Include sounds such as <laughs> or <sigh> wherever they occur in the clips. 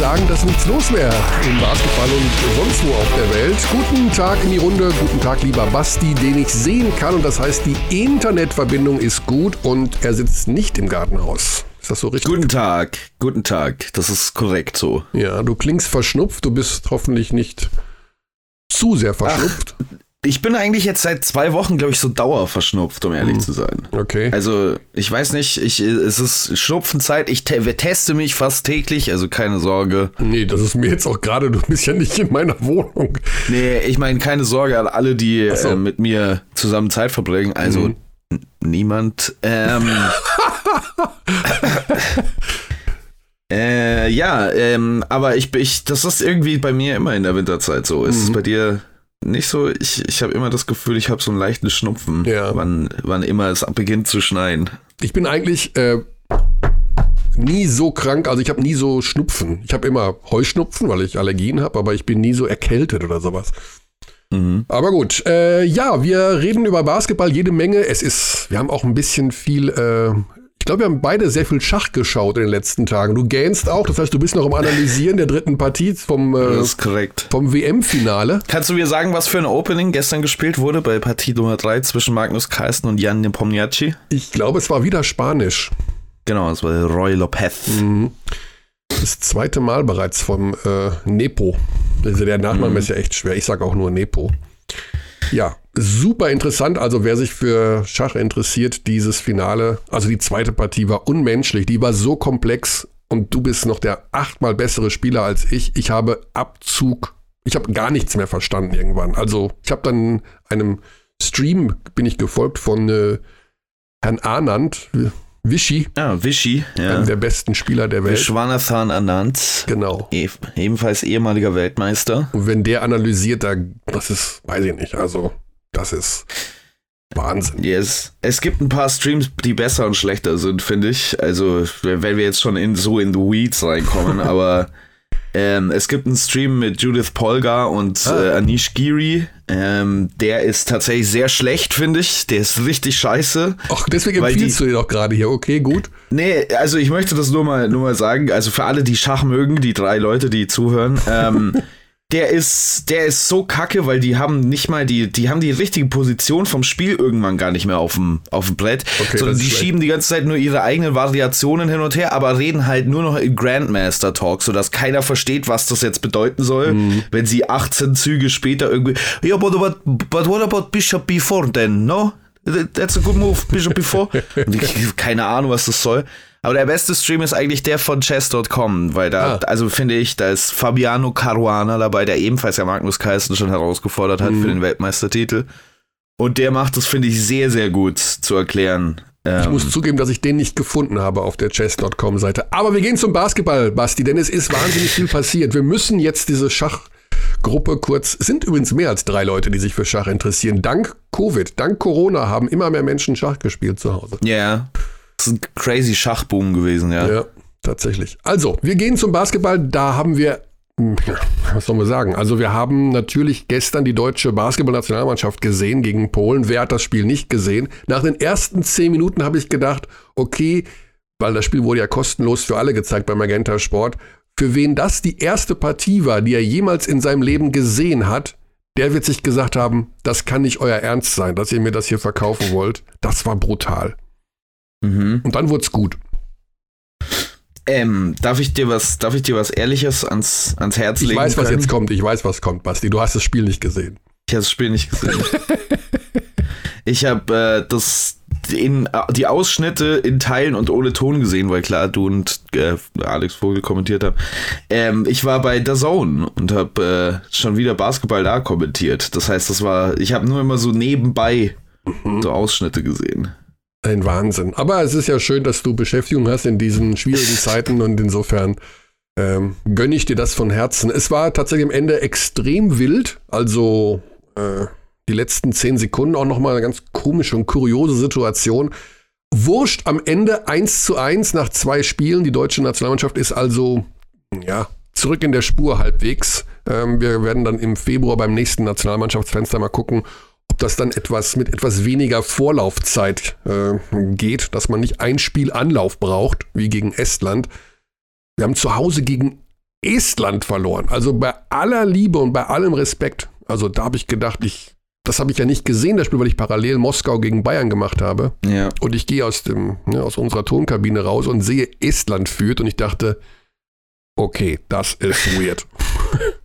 sagen, dass nichts los wäre im Basketball und sonst wo auf der Welt. Guten Tag in die Runde, guten Tag lieber Basti, den ich sehen kann. Und das heißt, die Internetverbindung ist gut und er sitzt nicht im Gartenhaus. Ist das so richtig? Guten Tag, guten Tag. Das ist korrekt so. Ja, du klingst verschnupft, du bist hoffentlich nicht zu sehr verschnupft. Ach, ich bin eigentlich jetzt seit zwei Wochen, glaube ich, so dauerverschnupft, um ehrlich hm. zu sein. Okay. Also, ich weiß nicht, ich, es ist Schnupfenzeit. Ich te teste mich fast täglich, also keine Sorge. Nee, das ist mir jetzt auch gerade, du bist ja nicht in meiner Wohnung. Nee, ich meine, keine Sorge an alle, die so. äh, mit mir zusammen Zeit verbringen. Also, mhm. niemand. Ähm. <laughs> äh, ja, ähm, aber ich, ich, das ist irgendwie bei mir immer in der Winterzeit so. Ist mhm. es bei dir nicht so, ich, ich habe immer das Gefühl, ich habe so einen leichten Schnupfen, ja. wann, wann immer es beginnt zu schneien. Ich bin eigentlich äh, nie so krank, also ich habe nie so Schnupfen. Ich habe immer Heuschnupfen, weil ich Allergien habe, aber ich bin nie so erkältet oder sowas. Mhm. Aber gut, äh, ja, wir reden über Basketball jede Menge. Es ist, wir haben auch ein bisschen viel äh, ich glaube, wir haben beide sehr viel Schach geschaut in den letzten Tagen. Du gähnst auch, das heißt, du bist noch im Analysieren der dritten Partie vom, äh, vom WM-Finale. Kannst du mir sagen, was für ein Opening gestern gespielt wurde bei Partie Nummer 3 zwischen Magnus Carlsen und Jan Nepomniachtchi? Ich glaube, es war wieder Spanisch. Genau, es war Roy Lopez. Mhm. Das zweite Mal bereits vom äh, Nepo. Also der Nachname mhm. ist ja echt schwer. Ich sage auch nur Nepo. Ja, super interessant. Also wer sich für Schach interessiert, dieses Finale, also die zweite Partie war unmenschlich. Die war so komplex und du bist noch der achtmal bessere Spieler als ich. Ich habe Abzug. Ich habe gar nichts mehr verstanden irgendwann. Also ich habe dann einem Stream bin ich gefolgt von äh, Herrn Anand. Vishy. Ah, Vishy, ja. Einem der besten Spieler der Welt. Vishwanathan Anand. Genau. E ebenfalls ehemaliger Weltmeister. Und wenn der analysiert, da, das ist, weiß ich nicht, also, das ist Wahnsinn. Yes. Es gibt ein paar Streams, die besser und schlechter sind, finde ich. Also, wenn wir jetzt schon in, so in the Weeds reinkommen, <laughs> aber ähm, es gibt einen Stream mit Judith Polgar und ah. äh, Anish Giri. Ähm, der ist tatsächlich sehr schlecht, finde ich. Der ist richtig scheiße. Ach, deswegen empfiehlst die, du ihn doch gerade hier. Okay, gut. Nee, also ich möchte das nur mal, nur mal sagen. Also für alle, die Schach mögen, die drei Leute, die zuhören. Ähm, <laughs> der ist, der ist so kacke, weil die haben nicht mal die, die haben die richtige Position vom Spiel irgendwann gar nicht mehr auf dem, auf dem Brett, okay, sondern die schieben die ganze Zeit nur ihre eigenen Variationen hin und her, aber reden halt nur noch in Grandmaster Talk, sodass keiner versteht, was das jetzt bedeuten soll, mhm. wenn sie 18 Züge später irgendwie, ja, but, but, but what about Bishop before then, no? That's a good move, Bishop before. <laughs> und ich, keine Ahnung, was das soll. Aber der beste Stream ist eigentlich der von chess.com, weil da, ah. also finde ich, da ist Fabiano Caruana dabei, der ebenfalls ja Magnus Carlsen schon herausgefordert hat mhm. für den Weltmeistertitel. Und der macht das, finde ich, sehr, sehr gut zu erklären. Ich ähm, muss zugeben, dass ich den nicht gefunden habe auf der chess.com Seite. Aber wir gehen zum Basketball, Basti, denn es ist wahnsinnig viel passiert. Wir müssen jetzt diese Schachgruppe kurz, es sind übrigens mehr als drei Leute, die sich für Schach interessieren. Dank Covid, dank Corona haben immer mehr Menschen Schach gespielt zu Hause. Ja. Yeah. Das ist ein crazy Schachboom gewesen, ja. Ja, tatsächlich. Also, wir gehen zum Basketball. Da haben wir hm, was soll man sagen? Also wir haben natürlich gestern die deutsche Basketballnationalmannschaft gesehen gegen Polen. Wer hat das Spiel nicht gesehen? Nach den ersten zehn Minuten habe ich gedacht, okay, weil das Spiel wurde ja kostenlos für alle gezeigt beim Magenta Sport. Für wen das die erste Partie war, die er jemals in seinem Leben gesehen hat, der wird sich gesagt haben, das kann nicht euer Ernst sein, dass ihr mir das hier verkaufen wollt. Das war brutal. Mhm. Und dann wurde es gut. Ähm, darf ich dir was, darf ich dir was Ehrliches ans, ans Herz legen? Ich weiß, können? was jetzt kommt. Ich weiß, was kommt, Basti. Du hast das Spiel nicht gesehen. Ich habe das Spiel nicht gesehen. <laughs> ich habe äh, das in, äh, die Ausschnitte in Teilen und ohne Ton gesehen, weil klar, du und äh, Alex Vogel kommentiert haben. Ähm, ich war bei The Zone und habe äh, schon wieder Basketball da kommentiert. Das heißt, das war, ich habe nur immer so nebenbei mhm. so Ausschnitte gesehen. Ein Wahnsinn. Aber es ist ja schön, dass du Beschäftigung hast in diesen schwierigen <laughs> Zeiten und insofern ähm, gönne ich dir das von Herzen. Es war tatsächlich am Ende extrem wild. Also äh, die letzten zehn Sekunden auch nochmal eine ganz komische und kuriose Situation. Wurscht am Ende 1 zu 1 nach zwei Spielen. Die deutsche Nationalmannschaft ist also ja, zurück in der Spur halbwegs. Ähm, wir werden dann im Februar beim nächsten Nationalmannschaftsfenster mal gucken, das dann etwas mit etwas weniger Vorlaufzeit äh, geht, dass man nicht ein Spiel Anlauf braucht, wie gegen Estland. Wir haben zu Hause gegen Estland verloren. Also bei aller Liebe und bei allem Respekt. Also da habe ich gedacht, ich, das habe ich ja nicht gesehen, das Spiel, weil ich parallel Moskau gegen Bayern gemacht habe. Ja. Und ich gehe aus, dem, ne, aus unserer Tonkabine raus und sehe, Estland führt. Und ich dachte, okay, das ist weird. <laughs>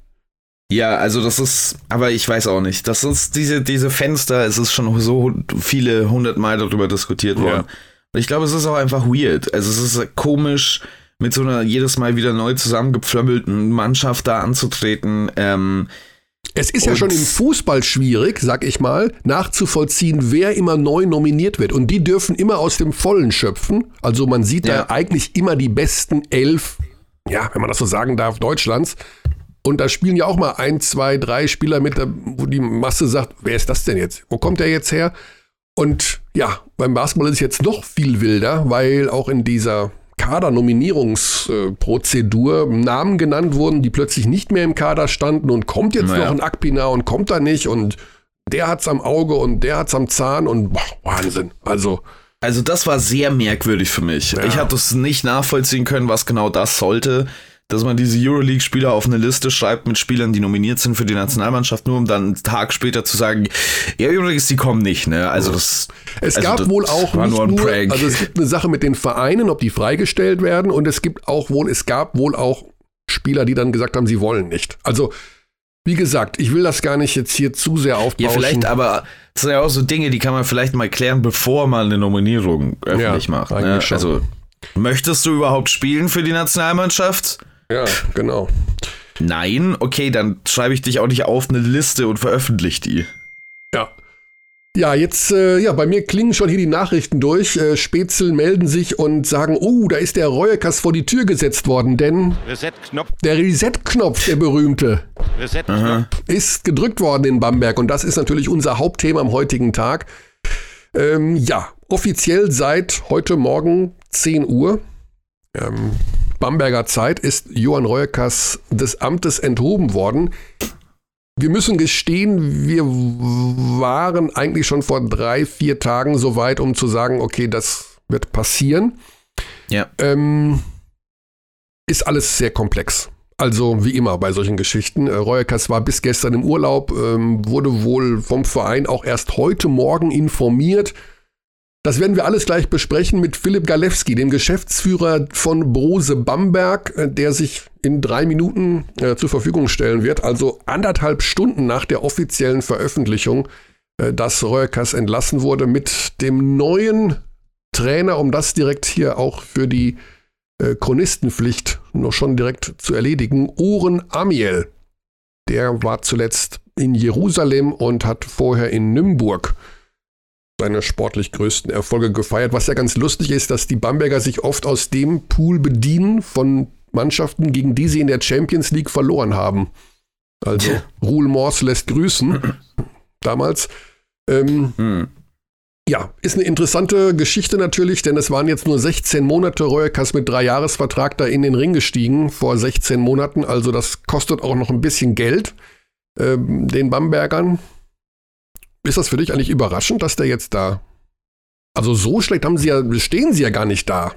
Ja, also das ist, aber ich weiß auch nicht. Das ist diese, diese Fenster, es ist schon so viele hundert Mal darüber diskutiert worden. Ja. Und ich glaube, es ist auch einfach weird. Also es ist komisch, mit so einer jedes Mal wieder neu zusammengepflömmelten Mannschaft da anzutreten. Ähm, es ist ja schon im Fußball schwierig, sag ich mal, nachzuvollziehen, wer immer neu nominiert wird. Und die dürfen immer aus dem Vollen schöpfen. Also man sieht ja. da eigentlich immer die besten elf, ja, wenn man das so sagen darf, Deutschlands. Und da spielen ja auch mal ein, zwei, drei Spieler mit, wo die Masse sagt, wer ist das denn jetzt? Wo kommt der jetzt her? Und ja, beim Basketball ist es jetzt noch viel wilder, weil auch in dieser Kadernominierungsprozedur Namen genannt wurden, die plötzlich nicht mehr im Kader standen und kommt jetzt naja. noch ein Akpina und kommt da nicht und der hat's am Auge und der hat's am Zahn und boah, Wahnsinn. Also also das war sehr merkwürdig für mich. Ja. Ich hatte es nicht nachvollziehen können, was genau das sollte dass man diese Euroleague-Spieler auf eine Liste schreibt mit Spielern, die nominiert sind für die Nationalmannschaft, nur um dann einen Tag später zu sagen, ja übrigens, die kommen nicht. Ne? Also das. Es also gab das wohl auch nicht nur, nur also es gibt eine Sache mit den Vereinen, ob die freigestellt werden, und es gibt auch wohl, es gab wohl auch Spieler, die dann gesagt haben, sie wollen nicht. Also wie gesagt, ich will das gar nicht jetzt hier zu sehr aufbauen. Ja, vielleicht, aber das sind ja auch so Dinge, die kann man vielleicht mal klären, bevor man eine Nominierung öffentlich ja, macht. Ne? Also, möchtest du überhaupt spielen für die Nationalmannschaft? Ja, genau. Nein, okay, dann schreibe ich dich auch nicht auf eine Liste und veröffentliche die. Ja. Ja, jetzt, äh, ja, bei mir klingen schon hier die Nachrichten durch. Äh, Spätzl melden sich und sagen, oh, da ist der Reuekas vor die Tür gesetzt worden, denn Reset-Knopf. der Reset-Knopf, der berühmte, Reset ist gedrückt worden in Bamberg. Und das ist natürlich unser Hauptthema am heutigen Tag. Ähm, ja, offiziell seit heute Morgen 10 Uhr. Ähm, Bamberger Zeit ist Johann Reuekas des Amtes enthoben worden. Wir müssen gestehen, wir waren eigentlich schon vor drei, vier Tagen so weit, um zu sagen, okay, das wird passieren. Ja. Ähm, ist alles sehr komplex. Also wie immer bei solchen Geschichten. Äh, Reuekas war bis gestern im Urlaub, ähm, wurde wohl vom Verein auch erst heute Morgen informiert. Das werden wir alles gleich besprechen mit Philipp Galewski, dem Geschäftsführer von Brose Bamberg, äh, der sich in drei Minuten äh, zur Verfügung stellen wird. Also anderthalb Stunden nach der offiziellen Veröffentlichung, äh, dass Reuerkas entlassen wurde, mit dem neuen Trainer, um das direkt hier auch für die äh, Chronistenpflicht noch schon direkt zu erledigen, Oren Amiel. Der war zuletzt in Jerusalem und hat vorher in Nymburg seine sportlich größten Erfolge gefeiert. Was ja ganz lustig ist, dass die Bamberger sich oft aus dem Pool bedienen von Mannschaften, gegen die sie in der Champions League verloren haben. Also Ruhl Mors lässt grüßen. Damals. Ähm, hm. Ja, ist eine interessante Geschichte natürlich, denn es waren jetzt nur 16 Monate. Reuerkas mit drei Jahresvertrag da in den Ring gestiegen vor 16 Monaten. Also das kostet auch noch ein bisschen Geld ähm, den Bambergern. Ist das für dich eigentlich überraschend, dass der jetzt da. Also so schlecht haben sie ja, stehen sie ja gar nicht da.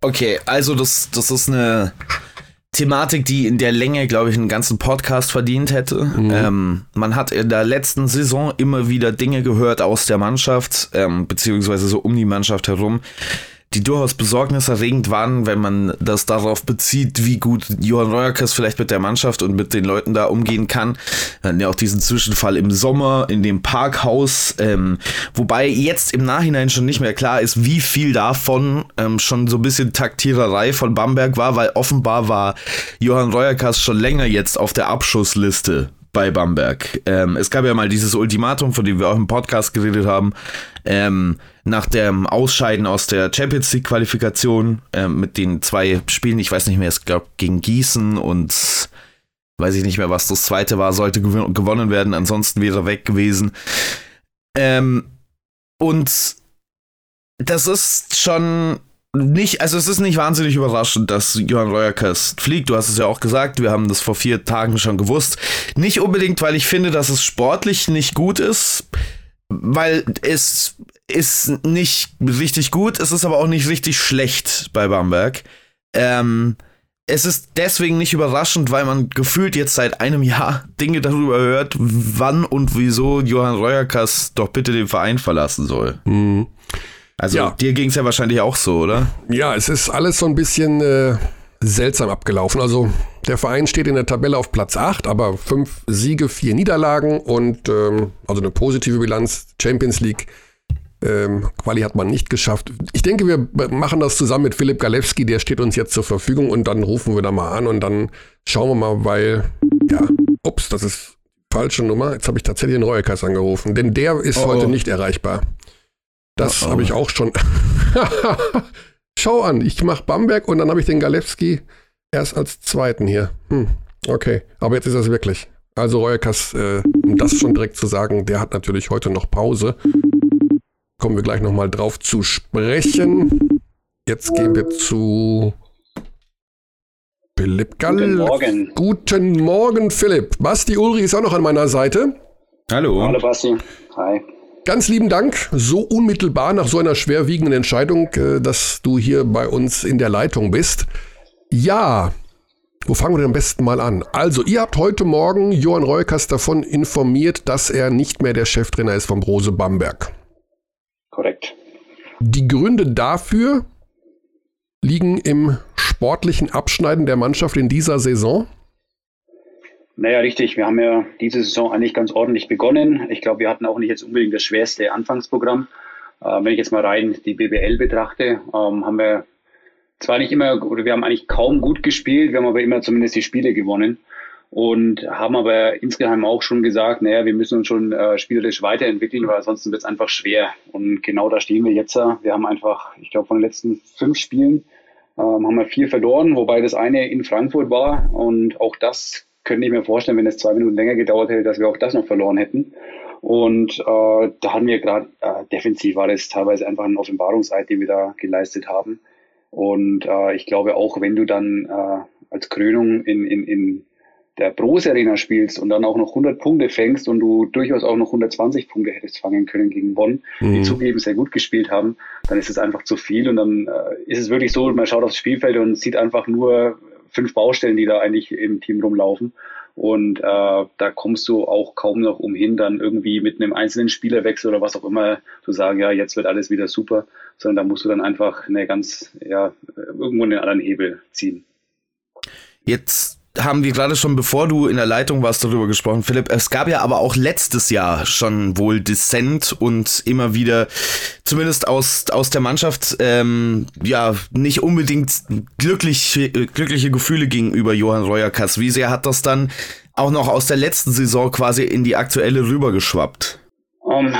Okay, also das, das ist eine Thematik, die in der Länge, glaube ich, einen ganzen Podcast verdient hätte. Mhm. Ähm, man hat in der letzten Saison immer wieder Dinge gehört aus der Mannschaft, ähm, beziehungsweise so um die Mannschaft herum, die durchaus besorgniserregend waren, wenn man das darauf bezieht, wie gut Johann Reuerkes vielleicht mit der Mannschaft und mit den Leuten da umgehen kann. Wir hatten ja auch diesen Zwischenfall im Sommer in dem Parkhaus, ähm, wobei jetzt im Nachhinein schon nicht mehr klar ist, wie viel davon ähm, schon so ein bisschen Taktiererei von Bamberg war, weil offenbar war Johann Reuerkas schon länger jetzt auf der Abschussliste bei Bamberg. Ähm, es gab ja mal dieses Ultimatum, von dem wir auch im Podcast geredet haben, ähm, nach dem Ausscheiden aus der Champions League Qualifikation ähm, mit den zwei Spielen, ich weiß nicht mehr, es gab gegen Gießen und weiß ich nicht mehr, was das zweite war, sollte gew gewonnen werden, ansonsten wäre er weg gewesen. Ähm, und das ist schon nicht, also es ist nicht wahnsinnig überraschend, dass Johann Reuerkes fliegt. Du hast es ja auch gesagt, wir haben das vor vier Tagen schon gewusst. Nicht unbedingt, weil ich finde, dass es sportlich nicht gut ist, weil es ist nicht richtig gut, es ist aber auch nicht richtig schlecht bei Bamberg. Ähm, es ist deswegen nicht überraschend, weil man gefühlt jetzt seit einem Jahr Dinge darüber hört, wann und wieso Johann Reuerkas doch bitte den Verein verlassen soll. Mhm. Also ja. dir ging es ja wahrscheinlich auch so, oder? Ja, es ist alles so ein bisschen äh, seltsam abgelaufen. Also der Verein steht in der Tabelle auf Platz 8, aber fünf Siege, vier Niederlagen und ähm, also eine positive Bilanz, Champions League ähm, Quali hat man nicht geschafft. Ich denke, wir machen das zusammen mit Philipp Galewski, der steht uns jetzt zur Verfügung und dann rufen wir da mal an und dann schauen wir mal, weil, ja, ups, das ist falsche Nummer. Jetzt habe ich tatsächlich den Reuerkreis angerufen, denn der ist oh, heute oh. nicht erreichbar. Das oh, oh. habe ich auch schon. <laughs> Schau an, ich mache Bamberg und dann habe ich den Galewski erst als zweiten hier. Hm, okay, aber jetzt ist das wirklich. Also Reuerkas, äh, um das schon direkt zu sagen, der hat natürlich heute noch Pause kommen wir gleich nochmal drauf zu sprechen. Jetzt gehen wir zu Philipp Gall. Guten Morgen. Guten Morgen, Philipp. Basti Ulri ist auch noch an meiner Seite. Hallo. Hallo, Basti. Hi. Ganz lieben Dank, so unmittelbar nach so einer schwerwiegenden Entscheidung, äh, dass du hier bei uns in der Leitung bist. Ja, wo fangen wir denn am besten mal an? Also, ihr habt heute Morgen Johann Reukas davon informiert, dass er nicht mehr der Cheftrainer ist von Brose Bamberg. Korrekt. Die Gründe dafür liegen im sportlichen Abschneiden der Mannschaft in dieser Saison? Naja, richtig. Wir haben ja diese Saison eigentlich ganz ordentlich begonnen. Ich glaube, wir hatten auch nicht jetzt unbedingt das schwerste Anfangsprogramm. Äh, wenn ich jetzt mal rein die BBL betrachte, ähm, haben wir zwar nicht immer, oder wir haben eigentlich kaum gut gespielt, wir haben aber immer zumindest die Spiele gewonnen und haben aber insgeheim auch schon gesagt, naja, wir müssen uns schon äh, spielerisch weiterentwickeln, weil ansonsten wird es einfach schwer. Und genau da stehen wir jetzt. Wir haben einfach, ich glaube, von den letzten fünf Spielen ähm, haben wir vier verloren, wobei das eine in Frankfurt war. Und auch das könnte ich mir vorstellen, wenn es zwei Minuten länger gedauert hätte, dass wir auch das noch verloren hätten. Und äh, da hatten wir gerade, äh, defensiv war das teilweise einfach ein Offenbarungseid, den wir da geleistet haben. Und äh, ich glaube auch, wenn du dann äh, als Krönung in, in, in der Brose Arena spielst und dann auch noch 100 Punkte fängst und du durchaus auch noch 120 Punkte hättest fangen können gegen Bonn, mhm. die zugeben sehr gut gespielt haben, dann ist es einfach zu viel und dann äh, ist es wirklich so, man schaut aufs Spielfeld und sieht einfach nur fünf Baustellen, die da eigentlich im Team rumlaufen. Und äh, da kommst du auch kaum noch umhin, dann irgendwie mit einem einzelnen Spielerwechsel oder was auch immer zu sagen, ja, jetzt wird alles wieder super, sondern da musst du dann einfach eine ganz, ja, irgendwo einen anderen Hebel ziehen. Jetzt haben wir gerade schon, bevor du in der Leitung warst, darüber gesprochen, Philipp. Es gab ja aber auch letztes Jahr schon wohl Dissent und immer wieder, zumindest aus, aus der Mannschaft, ähm, ja, nicht unbedingt glückliche, glückliche Gefühle gegenüber Johann Reuerkas. Wie sehr hat das dann auch noch aus der letzten Saison quasi in die aktuelle rübergeschwappt? Um,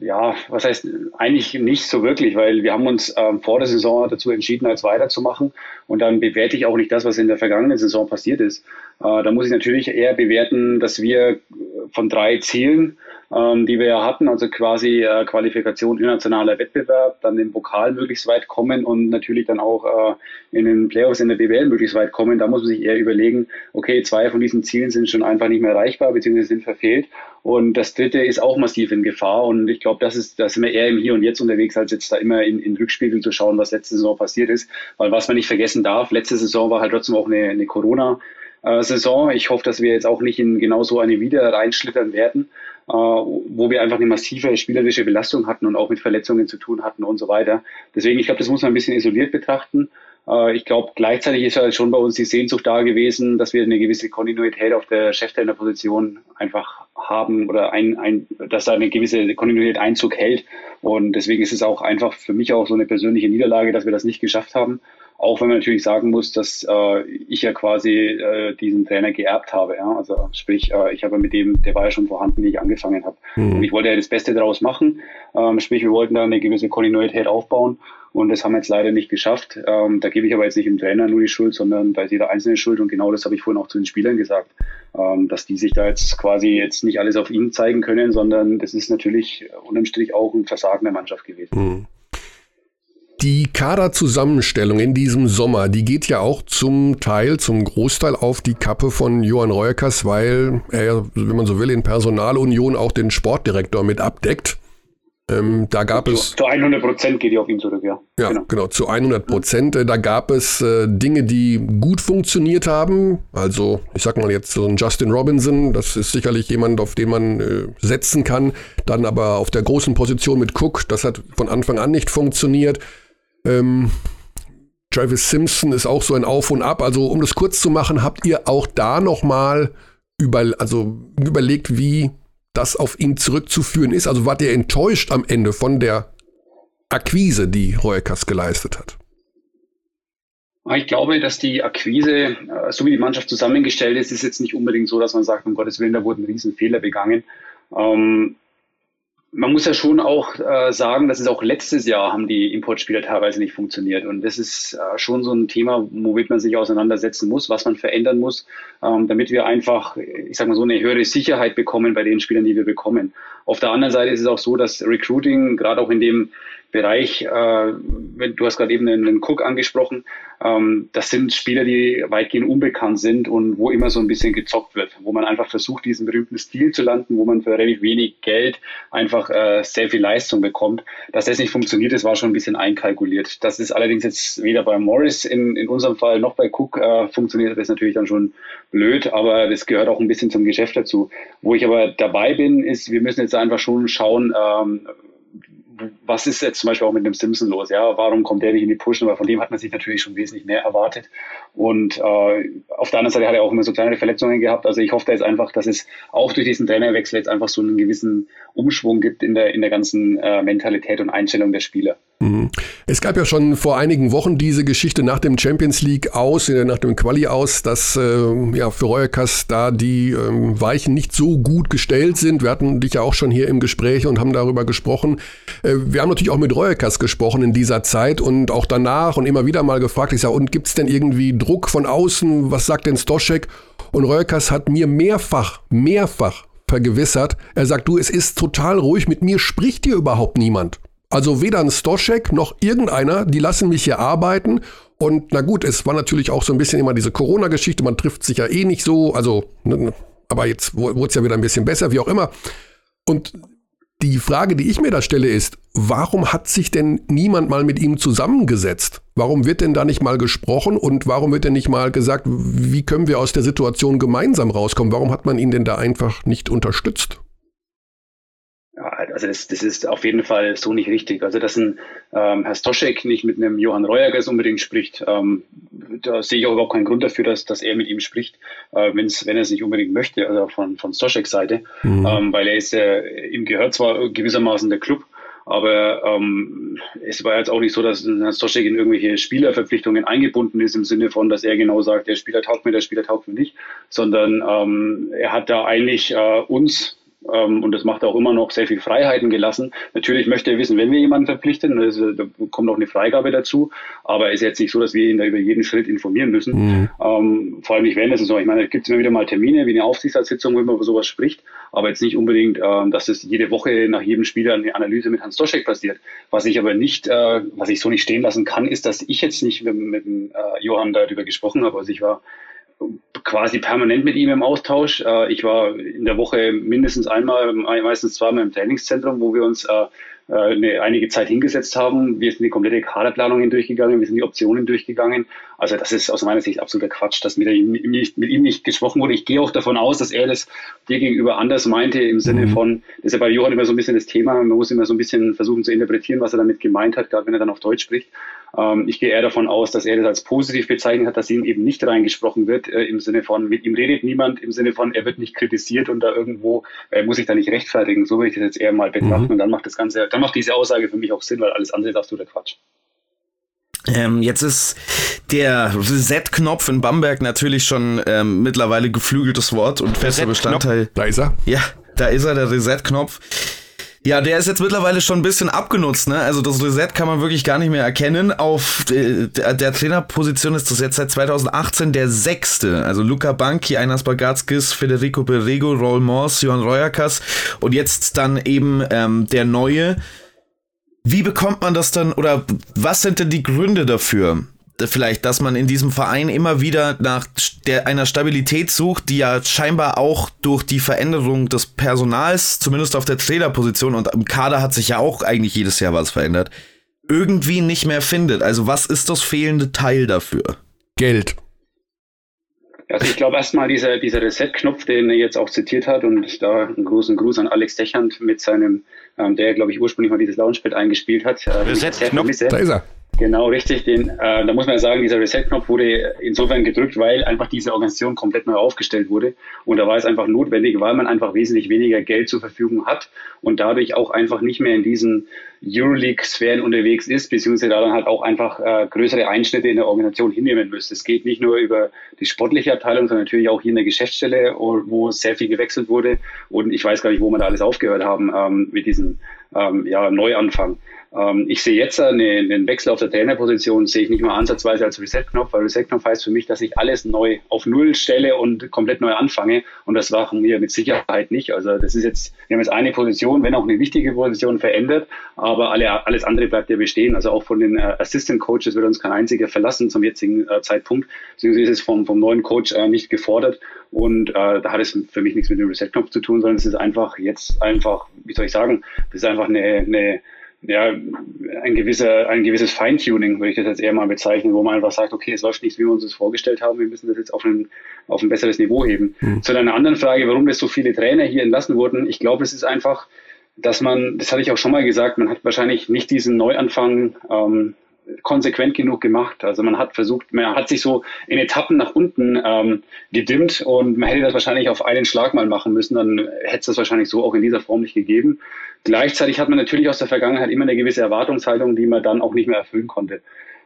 ja, was heißt eigentlich nicht so wirklich, weil wir haben uns ähm, vor der Saison dazu entschieden, als weiterzumachen. Und dann bewerte ich auch nicht das, was in der vergangenen Saison passiert ist. Äh, da muss ich natürlich eher bewerten, dass wir von drei Zielen ähm, die wir hatten, also quasi äh, Qualifikation internationaler Wettbewerb, dann den Pokal möglichst weit kommen und natürlich dann auch äh, in den Playoffs in der BWL möglichst weit kommen. Da muss man sich eher überlegen, okay, zwei von diesen Zielen sind schon einfach nicht mehr erreichbar bzw. sind verfehlt und das dritte ist auch massiv in Gefahr und ich glaube, das ist, da sind wir eher im Hier und Jetzt unterwegs, als jetzt da immer in, in Rückspiegel zu schauen, was letzte Saison passiert ist, weil was man nicht vergessen darf, letzte Saison war halt trotzdem auch eine, eine Corona- Saison. Ich hoffe, dass wir jetzt auch nicht in genau so eine wieder reinschlittern werden äh, wo wir einfach eine massive spielerische Belastung hatten und auch mit Verletzungen zu tun hatten und so weiter. Deswegen, ich glaube, das muss man ein bisschen isoliert betrachten. Äh, ich glaube, gleichzeitig ist halt schon bei uns die Sehnsucht da gewesen, dass wir eine gewisse Kontinuität auf der Cheftrainerposition einfach haben oder ein, ein, dass da eine gewisse Kontinuität Einzug hält. Und deswegen ist es auch einfach für mich auch so eine persönliche Niederlage, dass wir das nicht geschafft haben. Auch wenn man natürlich sagen muss, dass äh, ich ja quasi äh, diesen Trainer geerbt habe. Ja? Also sprich, äh, ich habe mit dem, der war ja schon vorhanden, wie ich angefangen habe. Mhm. Und ich wollte ja das Beste daraus machen. Ähm, sprich, wir wollten da eine gewisse Kontinuität aufbauen und das haben wir jetzt leider nicht geschafft. Ähm, da gebe ich aber jetzt nicht dem Trainer nur die Schuld, sondern da ist jeder Einzelne schuld und genau das habe ich vorhin auch zu den Spielern gesagt, ähm, dass die sich da jetzt quasi jetzt nicht alles auf ihn zeigen können, sondern das ist natürlich unterm Strich auch ein Versagen der Mannschaft gewesen. Mhm. Die Kaderzusammenstellung in diesem Sommer, die geht ja auch zum Teil, zum Großteil auf die Kappe von Johann Reuerkas, weil er, wenn man so will, in Personalunion auch den Sportdirektor mit abdeckt. Ähm, da gab zu, es. Zu 100 Prozent geht die auf ihn zurück, ja. Ja, genau, genau zu 100 Prozent. Äh, da gab es äh, Dinge, die gut funktioniert haben. Also, ich sag mal jetzt so ein Justin Robinson, das ist sicherlich jemand, auf den man äh, setzen kann. Dann aber auf der großen Position mit Cook, das hat von Anfang an nicht funktioniert. Ähm, Travis Simpson ist auch so ein Auf und Ab. Also, um das kurz zu machen, habt ihr auch da nochmal über, also überlegt, wie das auf ihn zurückzuführen ist? Also wart ihr enttäuscht am Ende von der Akquise, die Reuekas geleistet hat? Ich glaube, dass die Akquise, äh, so wie die Mannschaft zusammengestellt ist, ist jetzt nicht unbedingt so, dass man sagt, um Gottes Willen, da wurde ein Riesenfehler begangen. Ähm, man muss ja schon auch äh, sagen, dass es auch letztes Jahr haben die Importspieler teilweise nicht funktioniert. Und das ist äh, schon so ein Thema, womit man sich auseinandersetzen muss, was man verändern muss, ähm, damit wir einfach, ich sag mal so, eine höhere Sicherheit bekommen bei den Spielern, die wir bekommen. Auf der anderen Seite ist es auch so, dass Recruiting, gerade auch in dem Bereich, äh, du hast gerade eben einen Cook angesprochen, ähm, das sind Spieler, die weitgehend unbekannt sind und wo immer so ein bisschen gezockt wird, wo man einfach versucht, diesen berühmten Stil zu landen, wo man für relativ wenig Geld einfach äh, sehr viel Leistung bekommt. Dass das nicht funktioniert, das war schon ein bisschen einkalkuliert. Das ist allerdings jetzt weder bei Morris in, in unserem Fall noch bei Cook äh, funktioniert das natürlich dann schon blöd, aber das gehört auch ein bisschen zum Geschäft dazu. Wo ich aber dabei bin, ist, wir müssen jetzt einfach schon schauen, ähm, was ist jetzt zum Beispiel auch mit dem Simpson los? Ja, warum kommt der nicht in die Pushen? Weil von dem hat man sich natürlich schon wesentlich mehr erwartet. Und äh, auf der anderen Seite hat er auch immer so kleinere Verletzungen gehabt. Also ich hoffe da jetzt einfach, dass es auch durch diesen Trainerwechsel jetzt einfach so einen gewissen Umschwung gibt in der, in der ganzen äh, Mentalität und Einstellung der Spieler. Mhm. Es gab ja schon vor einigen Wochen diese Geschichte nach dem Champions League aus, äh, nach dem Quali aus, dass äh, ja, für Reuerkas da die ähm, Weichen nicht so gut gestellt sind. Wir hatten dich ja auch schon hier im Gespräch und haben darüber gesprochen. Äh, wir haben natürlich auch mit Reuerkas gesprochen in dieser Zeit und auch danach und immer wieder mal gefragt, ich sage, und gibt es denn irgendwie Druck von außen? Was sagt denn Stoschek? Und Reuerkas hat mir mehrfach, mehrfach vergewissert, er sagt, du, es ist total ruhig, mit mir spricht hier überhaupt niemand. Also weder ein Stoschek noch irgendeiner, die lassen mich hier arbeiten. Und na gut, es war natürlich auch so ein bisschen immer diese Corona-Geschichte, man trifft sich ja eh nicht so, also, ne, aber jetzt wurde es ja wieder ein bisschen besser, wie auch immer. Und die Frage, die ich mir da stelle, ist, warum hat sich denn niemand mal mit ihm zusammengesetzt? Warum wird denn da nicht mal gesprochen und warum wird denn nicht mal gesagt, wie können wir aus der Situation gemeinsam rauskommen? Warum hat man ihn denn da einfach nicht unterstützt? Also das, das ist auf jeden Fall so nicht richtig. Also dass ein ähm, Herr Stoschek nicht mit einem Johann Reuerges unbedingt spricht, ähm, da sehe ich auch überhaupt keinen Grund dafür, dass, dass er mit ihm spricht, äh, wenn's, wenn er es nicht unbedingt möchte, also von, von Stoscheks Seite, mhm. ähm, weil er ist, äh, ihm gehört zwar gewissermaßen der Club, aber ähm, es war jetzt auch nicht so, dass Herr Stoschek in irgendwelche Spielerverpflichtungen eingebunden ist, im Sinne von, dass er genau sagt, der Spieler taugt mir, der Spieler taugt mir nicht, sondern ähm, er hat da eigentlich äh, uns ähm, und das macht auch immer noch sehr viel Freiheiten gelassen. Natürlich möchte er wissen, wenn wir jemanden verpflichten, also, da kommt auch eine Freigabe dazu, aber es ist jetzt nicht so, dass wir ihn da über jeden Schritt informieren müssen. Mhm. Ähm, vor allem nicht während der Saison. Ich meine, es gibt immer wieder mal Termine wie eine Aufsichtsratssitzung, wo man über sowas spricht, aber jetzt nicht unbedingt, äh, dass es jede Woche nach jedem Spieler eine Analyse mit Hans Doschek passiert. Was ich aber nicht, äh, was ich so nicht stehen lassen kann, ist, dass ich jetzt nicht mit, mit äh, Johann darüber gesprochen habe. Also ich war quasi permanent mit ihm im Austausch. Äh, ich war in der Woche mindestens einmal, meistens zweimal im Trainingszentrum, wo wir uns äh, äh, eine, einige Zeit hingesetzt haben. Wir sind die komplette Kaderplanung hindurchgegangen, wir sind die Optionen durchgegangen. Also das ist aus meiner Sicht absoluter Quatsch, dass mit ihm, nicht, mit ihm nicht gesprochen wurde. Ich gehe auch davon aus, dass er das dir gegenüber anders meinte, im Sinne mhm. von, das ist ja bei Johann immer so ein bisschen das Thema, man muss immer so ein bisschen versuchen zu interpretieren, was er damit gemeint hat, gerade wenn er dann auf Deutsch spricht. Ähm, ich gehe eher davon aus, dass er das als positiv bezeichnet hat, dass ihm eben nicht reingesprochen wird, äh, im Sinne von, mit ihm redet niemand, im Sinne von, er wird nicht kritisiert und da irgendwo äh, muss ich da nicht rechtfertigen. So würde ich das jetzt eher mal betrachten mhm. und dann macht das Ganze, dann macht diese Aussage für mich auch Sinn, weil alles andere ist absoluter Quatsch. Ähm, jetzt ist der Reset-Knopf in Bamberg natürlich schon ähm, mittlerweile geflügeltes Wort und fester Bestandteil. Da ist er. Ja, da ist er, der Reset-Knopf. Ja, der ist jetzt mittlerweile schon ein bisschen abgenutzt, ne? Also das Reset kann man wirklich gar nicht mehr erkennen. Auf äh, der, Trainerposition ist das jetzt seit 2018 der sechste. Also Luca Banki, Einas Bagatskis, Federico Perego, Roll Morse, Johann Reuerkas und jetzt dann eben ähm, der neue. Wie bekommt man das dann oder was sind denn die Gründe dafür, vielleicht, dass man in diesem Verein immer wieder nach der, einer Stabilität sucht, die ja scheinbar auch durch die Veränderung des Personals, zumindest auf der Trainerposition und im Kader hat sich ja auch eigentlich jedes Jahr was verändert, irgendwie nicht mehr findet. Also was ist das fehlende Teil dafür? Geld. Also ich glaube erstmal dieser, dieser Reset-Knopf, den er jetzt auch zitiert hat und da einen großen Gruß an Alex Dechand mit seinem, ähm, der glaube ich ursprünglich mal dieses Launchpad eingespielt hat. Äh, Reset-Knopf, da ist er. Genau, richtig. Den, äh, da muss man ja sagen, dieser Reset-Knopf wurde insofern gedrückt, weil einfach diese Organisation komplett neu aufgestellt wurde. Und da war es einfach notwendig, weil man einfach wesentlich weniger Geld zur Verfügung hat und dadurch auch einfach nicht mehr in diesen Euroleague-Sphären unterwegs ist, beziehungsweise da dann halt auch einfach äh, größere Einschnitte in der Organisation hinnehmen müsste. Es geht nicht nur über die sportliche Abteilung, sondern natürlich auch hier in der Geschäftsstelle, wo sehr viel gewechselt wurde. Und ich weiß gar nicht, wo wir da alles aufgehört haben ähm, mit diesem ähm, ja, Neuanfang. Ähm, ich sehe jetzt eine, einen Wechsel auf der Trainerposition, sehe ich nicht mal ansatzweise als Reset-Knopf, weil Reset-Knopf heißt für mich, dass ich alles neu auf Null stelle und komplett neu anfange. Und das machen wir mit Sicherheit nicht. Also das ist jetzt, wir haben jetzt eine Position, wenn auch eine wichtige Position verändert, aber alle, alles andere bleibt ja bestehen. Also auch von den äh, Assistant Coaches wird uns kein einziger verlassen zum jetzigen äh, Zeitpunkt. Deswegen ist es vom, vom neuen Coach äh, nicht gefordert. Und äh, da hat es für mich nichts mit dem Reset-Knopf zu tun, sondern es ist einfach jetzt einfach, wie soll ich sagen, das ist einfach eine, eine ja, ein, gewisser, ein gewisses Feintuning, würde ich das jetzt eher mal bezeichnen, wo man einfach sagt, okay, es läuft nicht, wie wir uns das vorgestellt haben, wir müssen das jetzt auf ein, auf ein besseres Niveau heben. Mhm. Zu deiner anderen Frage, warum das so viele Trainer hier entlassen wurden, ich glaube, es ist einfach, dass man, das hatte ich auch schon mal gesagt, man hat wahrscheinlich nicht diesen Neuanfang ähm, konsequent genug gemacht. Also man hat versucht, man hat sich so in Etappen nach unten ähm, gedimmt und man hätte das wahrscheinlich auf einen Schlag mal machen müssen, dann hätte es das wahrscheinlich so auch in dieser Form nicht gegeben. Gleichzeitig hat man natürlich aus der Vergangenheit immer eine gewisse Erwartungshaltung, die man dann auch nicht mehr erfüllen konnte.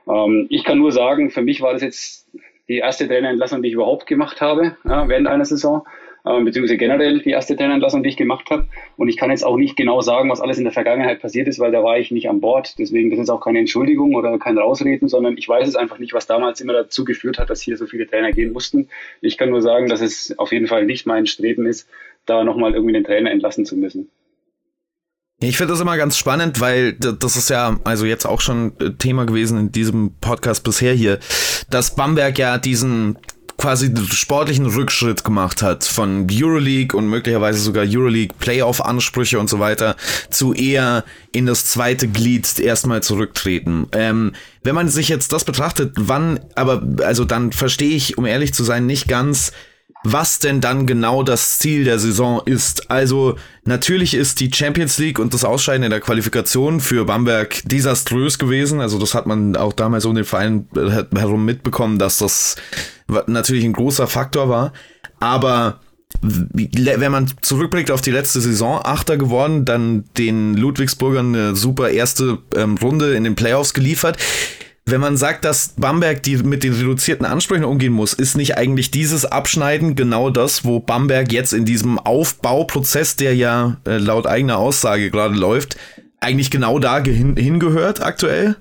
Ähm, ich kann nur sagen, für mich war das jetzt die erste Trainerentlassung, die ich überhaupt gemacht habe ja, während einer Saison beziehungsweise generell die erste Trainerentlassung, die ich gemacht habe. Und ich kann jetzt auch nicht genau sagen, was alles in der Vergangenheit passiert ist, weil da war ich nicht an Bord. Deswegen das ist auch keine Entschuldigung oder kein Rausreden, sondern ich weiß es einfach nicht, was damals immer dazu geführt hat, dass hier so viele Trainer gehen mussten. Ich kann nur sagen, dass es auf jeden Fall nicht mein Streben ist, da nochmal irgendwie den Trainer entlassen zu müssen. Ich finde das immer ganz spannend, weil das ist ja also jetzt auch schon Thema gewesen in diesem Podcast bisher hier, dass Bamberg ja diesen quasi sportlichen Rückschritt gemacht hat von Euroleague und möglicherweise sogar Euroleague Playoff-Ansprüche und so weiter zu eher in das zweite Glied erstmal zurücktreten. Ähm, wenn man sich jetzt das betrachtet, wann, aber also dann verstehe ich, um ehrlich zu sein, nicht ganz, was denn dann genau das Ziel der Saison ist. Also natürlich ist die Champions League und das Ausscheiden in der Qualifikation für Bamberg desaströs gewesen. Also das hat man auch damals um den Verein herum mitbekommen, dass das natürlich ein großer Faktor war. Aber wenn man zurückblickt auf die letzte Saison, Achter geworden, dann den Ludwigsburgern eine super erste ähm, Runde in den Playoffs geliefert. Wenn man sagt, dass Bamberg die mit den reduzierten Ansprüchen umgehen muss, ist nicht eigentlich dieses Abschneiden genau das, wo Bamberg jetzt in diesem Aufbauprozess, der ja äh, laut eigener Aussage gerade läuft, eigentlich genau da hin hingehört aktuell?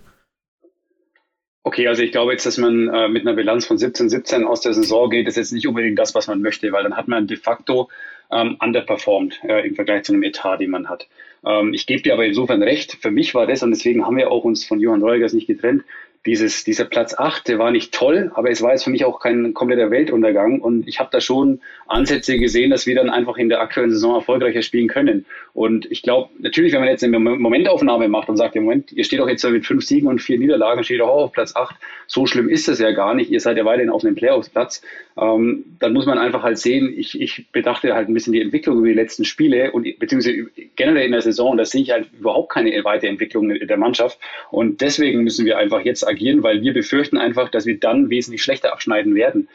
Okay, also ich glaube jetzt, dass man äh, mit einer Bilanz von 17, 17 aus der Saison geht, ist jetzt nicht unbedingt das, was man möchte, weil dann hat man de facto ähm, underperformed äh, im Vergleich zu einem Etat, den man hat. Ähm, ich gebe dir aber insofern recht, für mich war das, und deswegen haben wir auch uns von Johann Reugers nicht getrennt, dieses, dieser Platz 8, der war nicht toll, aber es war jetzt für mich auch kein kompletter Weltuntergang und ich habe da schon Ansätze gesehen, dass wir dann einfach in der aktuellen Saison erfolgreicher spielen können. Und ich glaube, natürlich, wenn man jetzt eine Momentaufnahme macht und sagt, im Moment, ihr steht doch jetzt mit fünf Siegen und vier Niederlagen, steht doch auch auf Platz 8, so schlimm ist das ja gar nicht, ihr seid ja weiterhin auf einem Playoffs-Platz, ähm, dann muss man einfach halt sehen, ich, ich bedachte halt ein bisschen die Entwicklung über die letzten Spiele und beziehungsweise generell in der Saison, da sehe ich halt überhaupt keine Weiterentwicklung der Mannschaft. Und deswegen müssen wir einfach jetzt agieren, weil wir befürchten einfach, dass wir dann wesentlich schlechter abschneiden werden.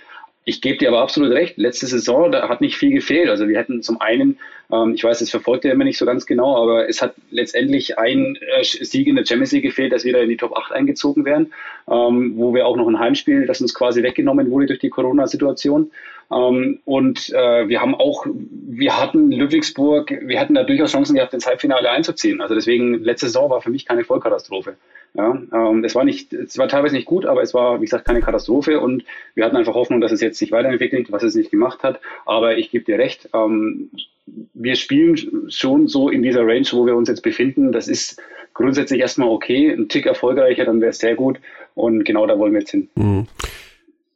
Ich gebe dir aber absolut recht. Letzte Saison, da hat nicht viel gefehlt. Also wir hätten zum einen, ähm, ich weiß, das verfolgt er immer nicht so ganz genau, aber es hat letztendlich ein äh, Sieg in der Champions League gefehlt, dass wir da in die Top 8 eingezogen wären, ähm, wo wir auch noch ein Heimspiel, das uns quasi weggenommen wurde durch die Corona-Situation. Ähm, und äh, wir haben auch, wir hatten Ludwigsburg, wir hatten da durchaus Chancen gehabt, ins Halbfinale einzuziehen. Also deswegen, letzte Saison war für mich keine Vollkatastrophe. Ja, ähm, es war nicht, es war teilweise nicht gut, aber es war, wie gesagt, keine Katastrophe und wir hatten einfach Hoffnung, dass es jetzt sich weiterentwickelt, was es nicht gemacht hat. Aber ich gebe dir recht, ähm, wir spielen schon so in dieser Range, wo wir uns jetzt befinden. Das ist grundsätzlich erstmal okay. Ein Tick erfolgreicher, dann wäre es sehr gut. Und genau da wollen wir jetzt hin. Mhm.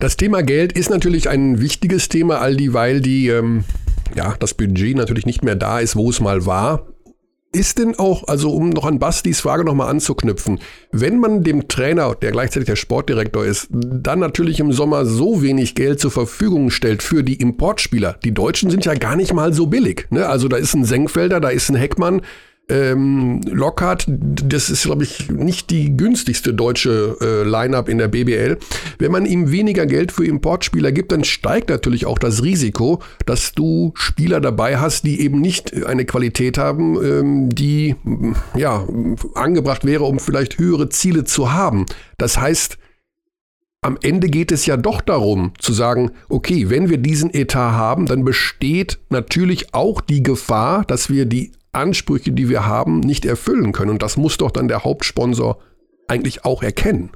Das Thema Geld ist natürlich ein wichtiges Thema, all dieweil die, ähm, ja, das Budget natürlich nicht mehr da ist, wo es mal war. Ist denn auch, also um noch an Bastis Frage nochmal anzuknüpfen, wenn man dem Trainer, der gleichzeitig der Sportdirektor ist, dann natürlich im Sommer so wenig Geld zur Verfügung stellt für die Importspieler, die Deutschen sind ja gar nicht mal so billig. Ne? Also da ist ein Senkfelder, da ist ein Heckmann, ähm, Lockhart, das ist, glaube ich, nicht die günstigste deutsche äh, Line-up in der BBL. Wenn man ihm weniger Geld für Importspieler gibt, dann steigt natürlich auch das Risiko, dass du Spieler dabei hast, die eben nicht eine Qualität haben, ähm, die ja angebracht wäre, um vielleicht höhere Ziele zu haben. Das heißt, am Ende geht es ja doch darum zu sagen, okay, wenn wir diesen Etat haben, dann besteht natürlich auch die Gefahr, dass wir die Ansprüche, die wir haben, nicht erfüllen können. Und das muss doch dann der Hauptsponsor eigentlich auch erkennen.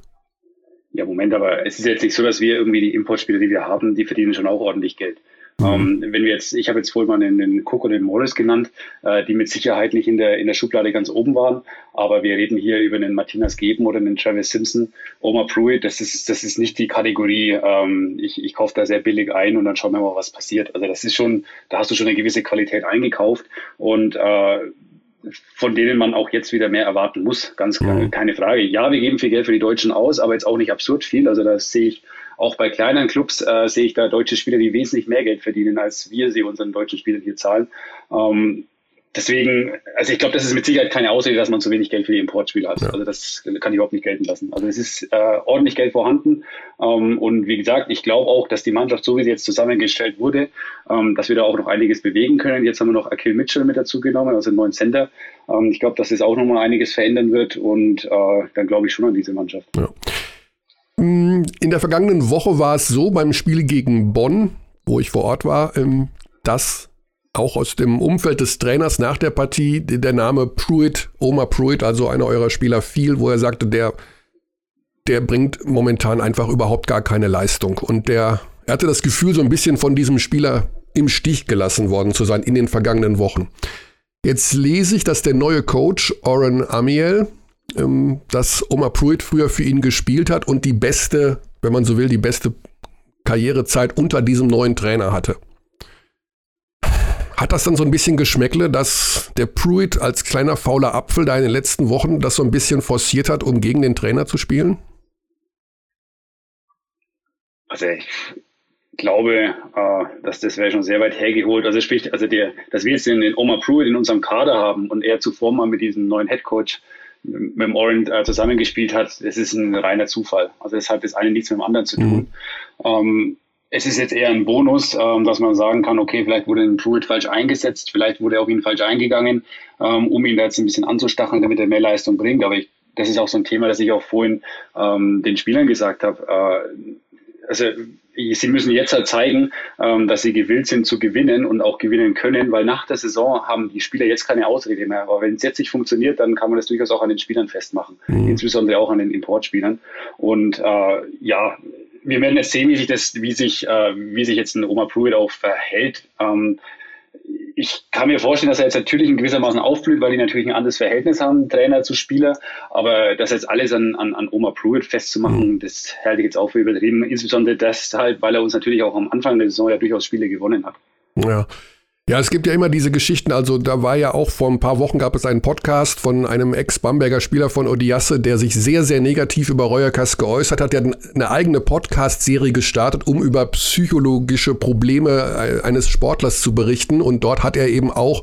Ja, Moment, aber es ist jetzt nicht so, dass wir irgendwie die Importspieler, die wir haben, die verdienen schon auch ordentlich Geld. Mhm. Ähm, wenn wir jetzt, ich habe jetzt vorhin mal den, den Cook und den Morris genannt, äh, die mit Sicherheit nicht in der, in der Schublade ganz oben waren, aber wir reden hier über einen Martinas Geben oder einen Travis Simpson, Omar Pruitt, das ist, das ist nicht die Kategorie, ähm, ich, ich kaufe da sehr billig ein und dann schauen wir mal, was passiert. Also das ist schon, da hast du schon eine gewisse Qualität eingekauft und äh, von denen man auch jetzt wieder mehr erwarten muss. Ganz klar, mhm. keine Frage. Ja, wir geben viel Geld für die Deutschen aus, aber jetzt auch nicht absurd viel. Also das sehe ich auch bei kleineren Clubs äh, sehe ich da deutsche Spieler, die wesentlich mehr Geld verdienen, als wir sie unseren deutschen Spielern hier zahlen. Ähm, deswegen, also ich glaube, das ist mit Sicherheit keine Ausrede, dass man zu wenig Geld für die Importspieler hat. Ja. Also das kann ich überhaupt nicht gelten lassen. Also es ist äh, ordentlich Geld vorhanden. Ähm, und wie gesagt, ich glaube auch, dass die Mannschaft, so wie sie jetzt zusammengestellt wurde, ähm, dass wir da auch noch einiges bewegen können. Jetzt haben wir noch Akil Mitchell mit dazu genommen, also einen neuen Center. Ähm, ich glaube, dass das auch nochmal einiges verändern wird und äh, dann glaube ich schon an diese Mannschaft. Ja. Mm, in der vergangenen Woche war es so beim Spiel gegen Bonn, wo ich vor Ort war, ähm, dass auch aus dem Umfeld des Trainers nach der Partie der Name Pruitt, Omar Pruitt, also einer eurer Spieler, fiel, wo er sagte, der, der bringt momentan einfach überhaupt gar keine Leistung. Und der, er hatte das Gefühl, so ein bisschen von diesem Spieler im Stich gelassen worden zu sein in den vergangenen Wochen. Jetzt lese ich, dass der neue Coach, Oren Amiel, ähm, dass Omar Pruitt früher für ihn gespielt hat und die beste, wenn man so will, die beste Karrierezeit unter diesem neuen Trainer hatte. Hat das dann so ein bisschen Geschmäckle, dass der Pruitt als kleiner fauler Apfel da in den letzten Wochen das so ein bisschen forciert hat, um gegen den Trainer zu spielen? Also ich glaube, äh, dass das wäre schon sehr weit hergeholt. Also sprich, also der, dass wir jetzt den, Omar Pruitt in unserem Kader haben und er zuvor mal mit diesem neuen Headcoach mit dem Orient äh, zusammengespielt hat, das ist ein reiner Zufall. Also deshalb ist eine nichts mit dem anderen zu tun. Mhm. Ähm, es ist jetzt eher ein Bonus, ähm, dass man sagen kann, okay, vielleicht wurde ein Pruitt falsch eingesetzt, vielleicht wurde er auf ihn falsch eingegangen, ähm, um ihn da jetzt ein bisschen anzustacheln, damit er mehr Leistung bringt. Aber ich, das ist auch so ein Thema, das ich auch vorhin ähm, den Spielern gesagt habe. Äh, also sie müssen jetzt halt zeigen, ähm, dass sie gewillt sind zu gewinnen und auch gewinnen können, weil nach der Saison haben die Spieler jetzt keine Ausrede mehr. Aber wenn es jetzt nicht funktioniert, dann kann man das durchaus auch an den Spielern festmachen, mhm. insbesondere auch an den Importspielern. Und äh, ja, wir werden jetzt sehen, wie sich das, wie sich, äh, wie sich jetzt ein Oma Pruitt auch verhält. Ähm, ich kann mir vorstellen, dass er jetzt natürlich in gewissermaßen aufblüht, weil die natürlich ein anderes Verhältnis haben, Trainer zu Spieler. Aber das jetzt alles an, an, an Oma Pruitt festzumachen, mhm. das halte ich jetzt auch für übertrieben. Insbesondere deshalb, weil er uns natürlich auch am Anfang der Saison ja durchaus Spiele gewonnen hat. Ja. Ja, es gibt ja immer diese Geschichten, also da war ja auch vor ein paar Wochen gab es einen Podcast von einem Ex-Bamberger Spieler von Odiasse, der sich sehr, sehr negativ über Reuerkas geäußert hat. Der hat eine eigene Podcast-Serie gestartet, um über psychologische Probleme äh, eines Sportlers zu berichten. Und dort hat er eben auch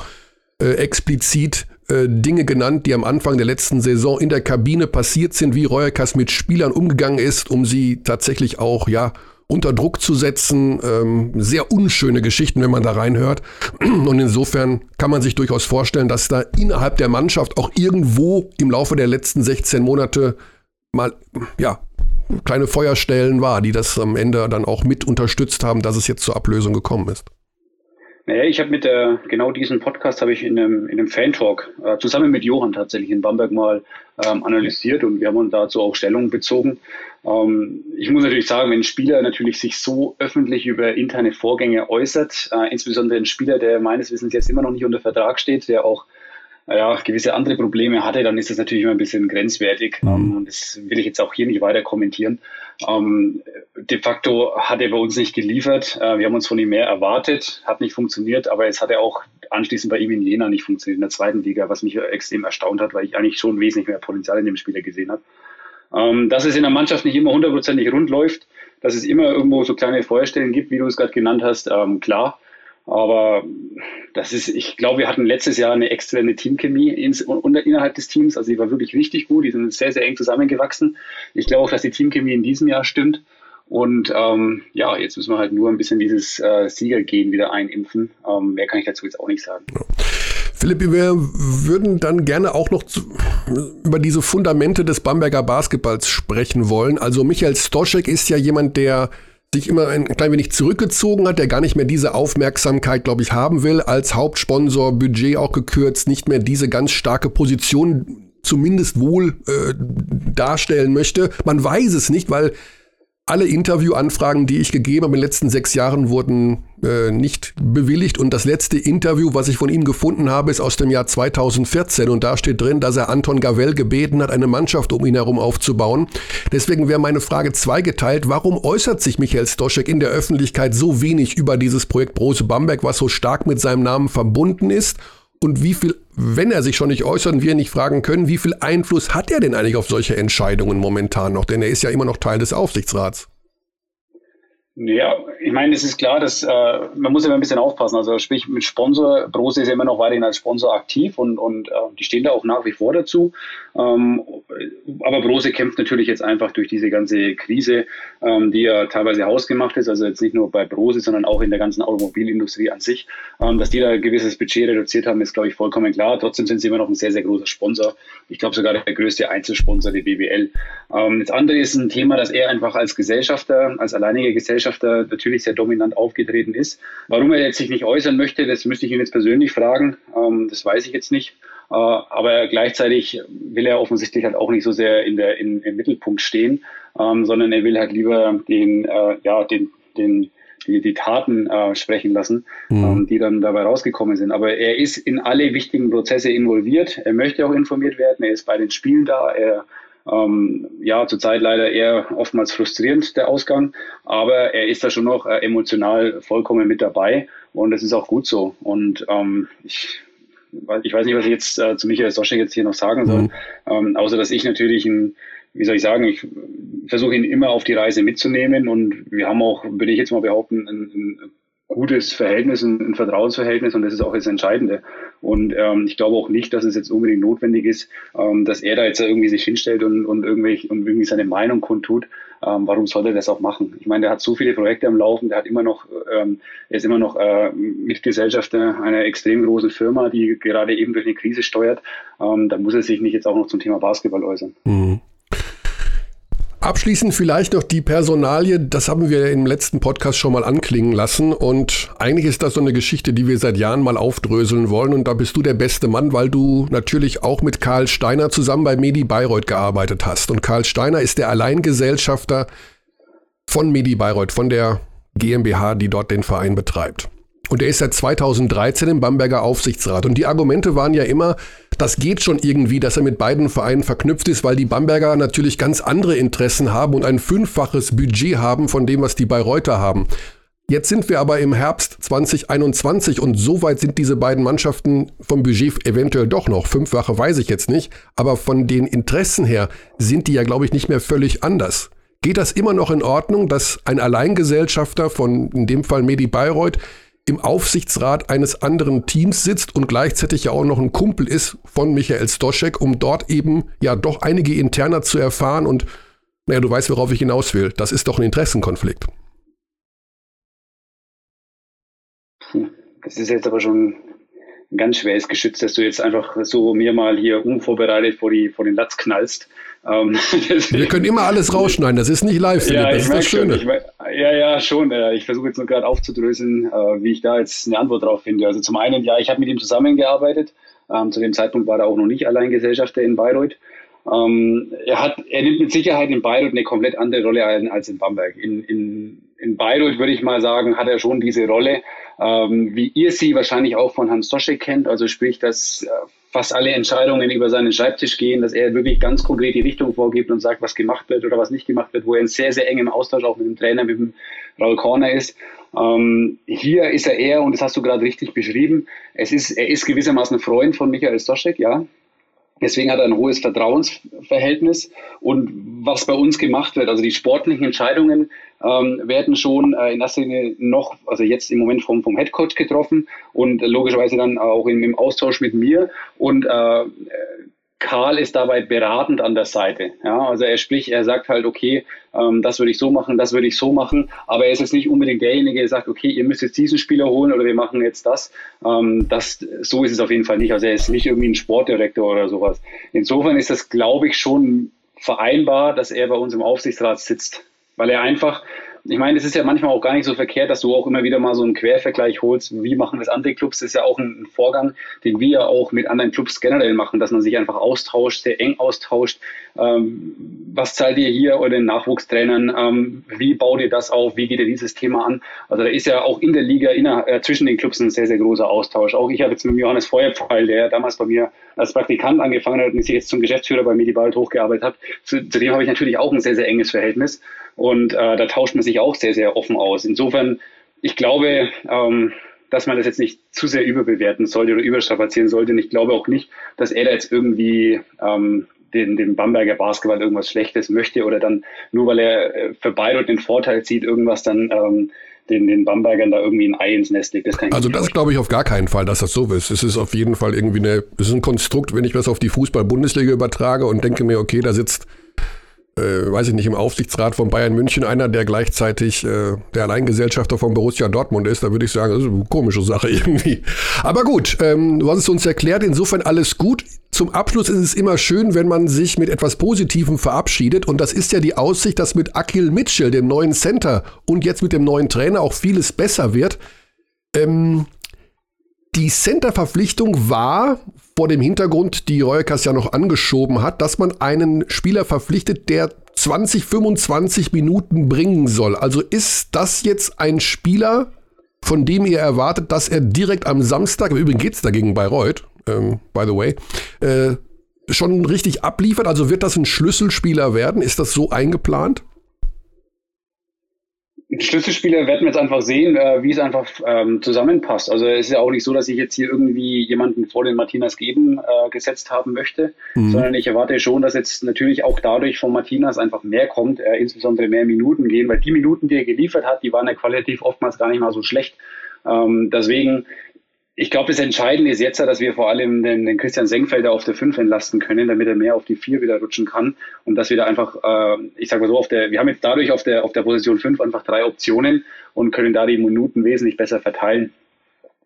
äh, explizit äh, Dinge genannt, die am Anfang der letzten Saison in der Kabine passiert sind, wie Reuerkas mit Spielern umgegangen ist, um sie tatsächlich auch, ja, unter Druck zu setzen. Ähm, sehr unschöne Geschichten, wenn man da reinhört. <clears throat> Und insofern kann man sich durchaus vorstellen, dass da innerhalb der Mannschaft auch irgendwo im Laufe der letzten 16 Monate mal, ja, kleine Feuerstellen war, die das am Ende dann auch mit unterstützt haben, dass es jetzt zur Ablösung gekommen ist. Naja, ich habe mit der, genau diesen Podcast habe ich in einem, in einem Fan-Talk äh, zusammen mit Johann tatsächlich in Bamberg mal ähm, analysiert und wir haben uns dazu auch Stellung bezogen. Ähm, ich muss natürlich sagen, wenn ein Spieler natürlich sich so öffentlich über interne Vorgänge äußert, äh, insbesondere ein Spieler, der meines Wissens jetzt immer noch nicht unter Vertrag steht, der auch ja, gewisse andere Probleme hatte, dann ist das natürlich immer ein bisschen grenzwertig. Mhm. Ähm, und das will ich jetzt auch hier nicht weiter kommentieren. Ähm, de facto hat er bei uns nicht geliefert. Äh, wir haben uns von ihm mehr erwartet, hat nicht funktioniert, aber es hat er auch anschließend bei ihm in Jena nicht funktioniert, in der zweiten Liga, was mich extrem erstaunt hat, weil ich eigentlich schon wesentlich mehr Potenzial in dem Spieler gesehen habe. Ähm, dass es in der Mannschaft nicht immer hundertprozentig rund läuft, dass es immer irgendwo so kleine Feuerstellen gibt, wie du es gerade genannt hast, ähm, klar. Aber das ist, ich glaube, wir hatten letztes Jahr eine exzellente Teamchemie ins, innerhalb des Teams. Also die war wirklich richtig gut. Die sind sehr, sehr eng zusammengewachsen. Ich glaube auch, dass die Teamchemie in diesem Jahr stimmt. Und ähm, ja, jetzt müssen wir halt nur ein bisschen dieses äh, Siegergehen wieder einimpfen. Ähm, mehr kann ich dazu jetzt auch nicht sagen. Philipp, wir würden dann gerne auch noch zu, über diese Fundamente des Bamberger Basketballs sprechen wollen. Also Michael Stoschek ist ja jemand, der sich immer ein klein wenig zurückgezogen hat, der gar nicht mehr diese Aufmerksamkeit, glaube ich, haben will, als Hauptsponsor, Budget auch gekürzt, nicht mehr diese ganz starke Position zumindest wohl äh, darstellen möchte. Man weiß es nicht, weil alle Interviewanfragen, die ich gegeben habe in den letzten sechs Jahren, wurden äh, nicht bewilligt. Und das letzte Interview, was ich von ihm gefunden habe, ist aus dem Jahr 2014. Und da steht drin, dass er Anton Gavel gebeten hat, eine Mannschaft um ihn herum aufzubauen. Deswegen wäre meine Frage zweigeteilt. Warum äußert sich Michael Stoschek in der Öffentlichkeit so wenig über dieses Projekt Brose Bamberg, was so stark mit seinem Namen verbunden ist? Und wie viel, wenn er sich schon nicht äußert und wir nicht fragen können, wie viel Einfluss hat er denn eigentlich auf solche Entscheidungen momentan noch? Denn er ist ja immer noch Teil des Aufsichtsrats. Ja, ich meine, es ist klar, dass äh, man muss immer ein bisschen aufpassen. Also sprich mit Sponsor, Brose ist ja immer noch weiterhin als Sponsor aktiv und, und äh, die stehen da auch nach wie vor dazu. Ähm, aber Brose kämpft natürlich jetzt einfach durch diese ganze Krise, ähm, die ja teilweise hausgemacht ist, also jetzt nicht nur bei Brose, sondern auch in der ganzen Automobilindustrie an sich. Ähm, dass die da ein gewisses Budget reduziert haben, ist, glaube ich, vollkommen klar. Trotzdem sind sie immer noch ein sehr, sehr großer Sponsor. Ich glaube sogar der größte Einzelsponsor, BBL. Ähm, das andere ist ein Thema, dass er einfach als Gesellschafter, als alleiniger Gesellschafter natürlich sehr dominant aufgetreten ist. Warum er jetzt sich nicht äußern möchte, das müsste ich ihn jetzt persönlich fragen. Das weiß ich jetzt nicht. Äh, aber gleichzeitig will er offensichtlich halt auch nicht so sehr in der, in, im Mittelpunkt stehen, ähm, sondern er will halt lieber den, äh, ja, den, den, die, die Taten äh, sprechen lassen, mhm. ähm, die dann dabei rausgekommen sind. Aber er ist in alle wichtigen Prozesse involviert. Er möchte auch informiert werden. Er ist bei den Spielen da. Er ähm, ja, zurzeit leider eher oftmals frustrierend, der Ausgang, aber er ist da schon noch äh, emotional vollkommen mit dabei und das ist auch gut so. Und ähm, ich, ich weiß nicht, was ich jetzt äh, zu Michael Soschek jetzt hier noch sagen soll, mhm. ähm, außer dass ich natürlich ein, wie soll ich sagen, ich versuche ihn immer auf die Reise mitzunehmen und wir haben auch, würde ich jetzt mal behaupten, ein, ein gutes Verhältnis, ein, ein Vertrauensverhältnis und das ist auch das Entscheidende. Und ähm, ich glaube auch nicht, dass es jetzt unbedingt notwendig ist, ähm, dass er da jetzt irgendwie sich hinstellt und, und, irgendwie, und irgendwie seine Meinung kundtut. Ähm, warum soll er das auch machen? Ich meine, der hat so viele Projekte am Laufen, der hat immer noch, ähm, er ist immer noch äh, Mitgesellschafter einer extrem großen Firma, die gerade eben durch eine Krise steuert. Ähm, da muss er sich nicht jetzt auch noch zum Thema Basketball äußern. Mhm. Abschließend vielleicht noch die Personalie, das haben wir im letzten Podcast schon mal anklingen lassen und eigentlich ist das so eine Geschichte, die wir seit Jahren mal aufdröseln wollen und da bist du der beste Mann, weil du natürlich auch mit Karl Steiner zusammen bei Medi Bayreuth gearbeitet hast und Karl Steiner ist der Alleingesellschafter von Medi Bayreuth, von der GmbH, die dort den Verein betreibt. Und er ist seit 2013 im Bamberger Aufsichtsrat. Und die Argumente waren ja immer, das geht schon irgendwie, dass er mit beiden Vereinen verknüpft ist, weil die Bamberger natürlich ganz andere Interessen haben und ein fünffaches Budget haben von dem, was die Bayreuther haben. Jetzt sind wir aber im Herbst 2021 und so weit sind diese beiden Mannschaften vom Budget eventuell doch noch. Fünffache weiß ich jetzt nicht, aber von den Interessen her sind die ja, glaube ich, nicht mehr völlig anders. Geht das immer noch in Ordnung, dass ein Alleingesellschafter von in dem Fall Medi Bayreuth im Aufsichtsrat eines anderen Teams sitzt und gleichzeitig ja auch noch ein Kumpel ist von Michael Stoschek, um dort eben ja doch einige Interner zu erfahren und naja, du weißt, worauf ich hinaus will. Das ist doch ein Interessenkonflikt. Das ist jetzt aber schon ein ganz schweres Geschütz, dass du jetzt einfach so mir mal hier unvorbereitet vor, die, vor den Latz knallst. Ähm, <laughs> Wir können immer alles rausschneiden, das ist nicht live, ja, das ist das Schöne. Schon, ich, ja, ja, schon. Ich versuche jetzt nur gerade aufzudröseln, äh, wie ich da jetzt eine Antwort drauf finde. Also zum einen, ja, ich habe mit ihm zusammengearbeitet. Ähm, zu dem Zeitpunkt war er auch noch nicht allein Gesellschafter in Bayreuth. Ähm, er, hat, er nimmt mit Sicherheit in Bayreuth eine komplett andere Rolle ein als in Bamberg. In, in, in Bayreuth würde ich mal sagen, hat er schon diese Rolle, ähm, wie ihr sie wahrscheinlich auch von Hans Doschek kennt. Also sprich, dass äh, fast alle Entscheidungen über seinen Schreibtisch gehen, dass er wirklich ganz konkret die Richtung vorgibt und sagt, was gemacht wird oder was nicht gemacht wird, wo er in sehr, sehr engem Austausch auch mit dem Trainer, mit dem Raul Corner ist. Ähm, hier ist er eher, und das hast du gerade richtig beschrieben, es ist, er ist gewissermaßen Freund von Michael Stoschek, ja. Deswegen hat er ein hohes Vertrauensverhältnis. Und was bei uns gemacht wird, also die sportlichen Entscheidungen ähm, werden schon äh, in erster Linie noch, also jetzt im Moment vom, vom Headcoach getroffen und logischerweise dann auch im, im Austausch mit mir. Und äh, Karl ist dabei beratend an der Seite. Ja, also er spricht, er sagt halt, okay, ähm, das würde ich so machen, das würde ich so machen, aber er ist jetzt nicht unbedingt derjenige, der sagt, okay, ihr müsst jetzt diesen Spieler holen oder wir machen jetzt das. Ähm, das so ist es auf jeden Fall nicht. Also er ist nicht irgendwie ein Sportdirektor oder sowas. Insofern ist das, glaube ich, schon vereinbar, dass er bei uns im Aufsichtsrat sitzt, weil er einfach ich meine, es ist ja manchmal auch gar nicht so verkehrt, dass du auch immer wieder mal so einen Quervergleich holst. Wie machen das andere Clubs? Das ist ja auch ein, Vorgang, den wir ja auch mit anderen Clubs generell machen, dass man sich einfach austauscht, sehr eng austauscht. Ähm, was zahlt ihr hier euren Nachwuchstrainern? Ähm, wie baut ihr das auf? Wie geht ihr dieses Thema an? Also da ist ja auch in der Liga inner, äh, zwischen den Clubs ein sehr, sehr großer Austausch. Auch ich habe jetzt mit Johannes Feuerpfeil, der damals bei mir als Praktikant angefangen hat und sich jetzt zum Geschäftsführer bei Medibald hochgearbeitet hat, zu, zu dem habe ich natürlich auch ein sehr, sehr enges Verhältnis. Und äh, da tauscht man sich auch sehr, sehr offen aus. Insofern, ich glaube, ähm, dass man das jetzt nicht zu sehr überbewerten sollte oder überstrapazieren sollte. Und ich glaube auch nicht, dass er da jetzt irgendwie ähm, den, den Bamberger Basketball irgendwas Schlechtes möchte oder dann nur weil er äh, für Bayreuth den Vorteil zieht, irgendwas dann ähm, den, den Bambergern da irgendwie ein Ei ins Nest legt. Das also das glaube ich auf gar keinen Fall, dass das so ist. Es ist auf jeden Fall irgendwie eine, es ist ein Konstrukt, wenn ich das auf die Fußball-Bundesliga übertrage und denke mir, okay, da sitzt äh, weiß ich nicht, im Aufsichtsrat von Bayern München einer, der gleichzeitig äh, der Alleingesellschafter von Borussia Dortmund ist, da würde ich sagen, das ist eine komische Sache <laughs> irgendwie. Aber gut, ähm, du hast es uns erklärt, insofern alles gut. Zum Abschluss ist es immer schön, wenn man sich mit etwas Positivem verabschiedet. Und das ist ja die Aussicht, dass mit Akil Mitchell, dem neuen Center und jetzt mit dem neuen Trainer auch vieles besser wird. Ähm, die Center-Verpflichtung war vor dem Hintergrund, die Reuerkas ja noch angeschoben hat, dass man einen Spieler verpflichtet, der 20, 25 Minuten bringen soll. Also ist das jetzt ein Spieler, von dem ihr erwartet, dass er direkt am Samstag, übrigens geht es dagegen Bayreuth, ähm, by the way, äh, schon richtig abliefert? Also wird das ein Schlüsselspieler werden? Ist das so eingeplant? Schlüsselspieler werden wir jetzt einfach sehen, äh, wie es einfach ähm, zusammenpasst. Also es ist ja auch nicht so, dass ich jetzt hier irgendwie jemanden vor den Martinas geben äh, gesetzt haben möchte, mhm. sondern ich erwarte schon, dass jetzt natürlich auch dadurch von Martinas einfach mehr kommt, äh, insbesondere mehr Minuten gehen, weil die Minuten, die er geliefert hat, die waren ja qualitativ oftmals gar nicht mal so schlecht. Ähm, deswegen ich glaube, das Entscheidende ist jetzt, dass wir vor allem den, den Christian Senkfelder auf der 5 entlasten können, damit er mehr auf die 4 wieder rutschen kann und dass wir da einfach, äh, ich sage mal so, auf der, wir haben jetzt dadurch auf der, auf der Position 5 einfach drei Optionen und können da die Minuten wesentlich besser verteilen.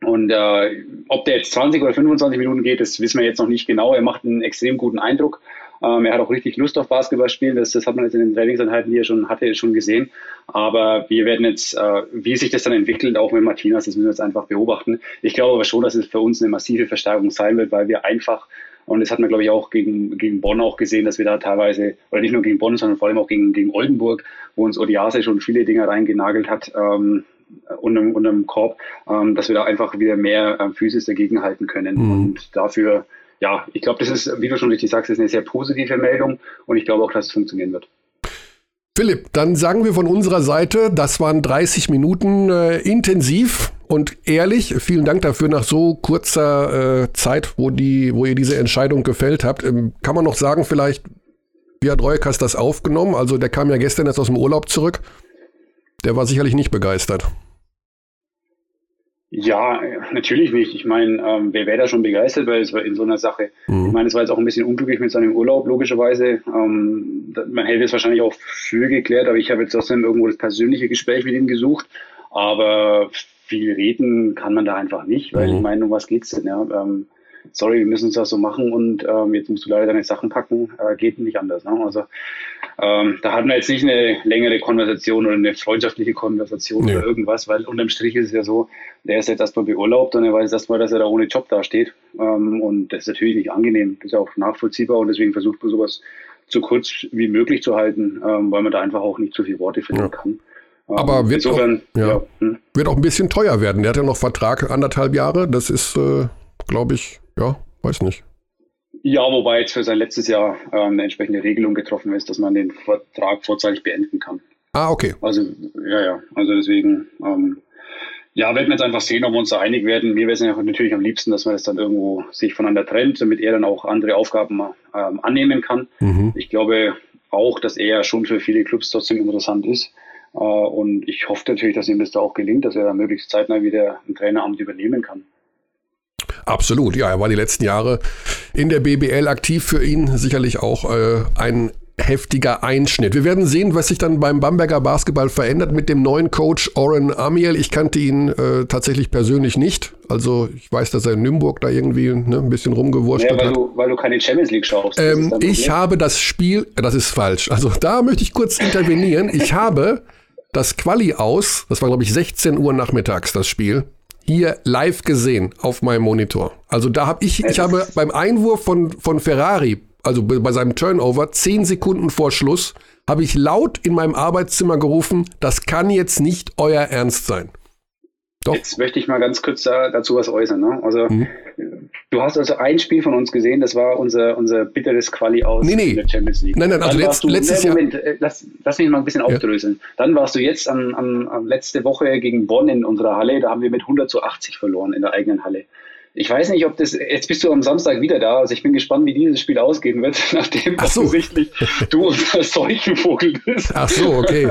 Und äh, ob der jetzt 20 oder 25 Minuten geht, das wissen wir jetzt noch nicht genau. Er macht einen extrem guten Eindruck. Ähm, er hat auch richtig Lust auf Basketball spielen. Das, das hat man jetzt in den Trainingseinheiten, die er schon hatte, schon gesehen. Aber wir werden jetzt, äh, wie sich das dann entwickelt, auch mit Martinas, das müssen wir jetzt einfach beobachten. Ich glaube aber schon, dass es für uns eine massive Verstärkung sein wird, weil wir einfach und das hat man, glaube ich, auch gegen, gegen Bonn auch gesehen, dass wir da teilweise, oder nicht nur gegen Bonn, sondern vor allem auch gegen, gegen Oldenburg, wo uns Odiase schon viele Dinge reingenagelt hat, ähm, unterm, unterm Korb, ähm, dass wir da einfach wieder mehr ähm, Physis dagegen halten können. Mhm. Und dafür ja, ich glaube, das ist, wie du schon richtig sagst, ist eine sehr positive Meldung und ich glaube auch, dass es funktionieren wird. Philipp, dann sagen wir von unserer Seite, das waren 30 Minuten äh, intensiv und ehrlich. Vielen Dank dafür nach so kurzer äh, Zeit, wo, die, wo ihr diese Entscheidung gefällt habt. Ähm, kann man noch sagen, vielleicht, wie hat Reuekas das aufgenommen? Also der kam ja gestern erst aus dem Urlaub zurück. Der war sicherlich nicht begeistert. Ja, natürlich nicht. Ich meine, ähm, wer wäre da schon begeistert weil es war in so einer Sache? Mhm. Ich meine, es war jetzt auch ein bisschen unglücklich mit seinem Urlaub, logischerweise. Ähm, man hätte es wahrscheinlich auch früher geklärt, aber ich habe jetzt trotzdem irgendwo das persönliche Gespräch mit ihm gesucht. Aber viel reden kann man da einfach nicht, weil mhm. ich meine, um was geht's denn? Ja? Ähm, sorry, wir müssen es das so machen und ähm, jetzt musst du leider deine Sachen packen, äh, geht nicht anders. Ne? Also ähm, da hatten wir jetzt nicht eine längere Konversation oder eine freundschaftliche Konversation ja. oder irgendwas, weil unterm Strich ist es ja so, der ist jetzt erstmal beurlaubt und er weiß erstmal, dass er da ohne Job dasteht ähm, und das ist natürlich nicht angenehm, das ist auch nachvollziehbar und deswegen versucht man sowas so kurz wie möglich zu halten, ähm, weil man da einfach auch nicht zu viele Worte finden ja. kann. Ähm, Aber wird, Insofern, auch, ja, ja, hm. wird auch ein bisschen teuer werden. Der hat ja noch Vertrag anderthalb Jahre. Das ist, äh, glaube ich, ja, weiß nicht. Ja, wobei jetzt für sein letztes Jahr ähm, eine entsprechende Regelung getroffen ist, dass man den Vertrag vorzeitig beenden kann. Ah, okay. Also, ja, ja. Also deswegen, ähm, ja, werden wir jetzt einfach sehen, ob wir uns da einig werden. Mir wäre es natürlich am liebsten, dass man das dann irgendwo sich voneinander trennt, damit er dann auch andere Aufgaben ähm, annehmen kann. Mhm. Ich glaube auch, dass er schon für viele Clubs trotzdem interessant ist. Äh, und ich hoffe natürlich, dass ihm das da auch gelingt, dass er da möglichst zeitnah wieder ein Traineramt übernehmen kann. Absolut, ja, er war die letzten Jahre in der BBL aktiv für ihn, sicherlich auch äh, ein heftiger Einschnitt. Wir werden sehen, was sich dann beim Bamberger Basketball verändert mit dem neuen Coach Oren Amiel. Ich kannte ihn äh, tatsächlich persönlich nicht. Also ich weiß, dass er in Nürnberg da irgendwie ne, ein bisschen rumgewurscht ja, weil hat. Du, weil du keine Champions League schaust. Ähm, ich habe das Spiel, das ist falsch. Also da möchte ich kurz intervenieren. Ich habe das Quali aus, das war glaube ich 16 Uhr nachmittags das Spiel, hier live gesehen auf meinem Monitor. Also da habe ich, ich habe beim Einwurf von, von Ferrari, also bei seinem Turnover, zehn Sekunden vor Schluss, habe ich laut in meinem Arbeitszimmer gerufen, das kann jetzt nicht euer Ernst sein. Doch. Jetzt möchte ich mal ganz kurz dazu was äußern. Ne? Also mhm. du hast also ein Spiel von uns gesehen, das war unser, unser bitteres Quali aus nee, nee. der Champions League. Nein, nein, also letzt, du, letztes nee, Moment, Jahr. Äh, lass, lass mich mal ein bisschen ja. aufdröseln. Dann warst du jetzt an, an, an letzte Woche gegen Bonn in unserer Halle, da haben wir mit 100 zu 80 verloren in der eigenen Halle. Ich weiß nicht, ob das, jetzt bist du am Samstag wieder da, also ich bin gespannt, wie dieses Spiel ausgehen wird, <laughs> nachdem so. offensichtlich du unser Seuchenvogel bist. Ach so, okay.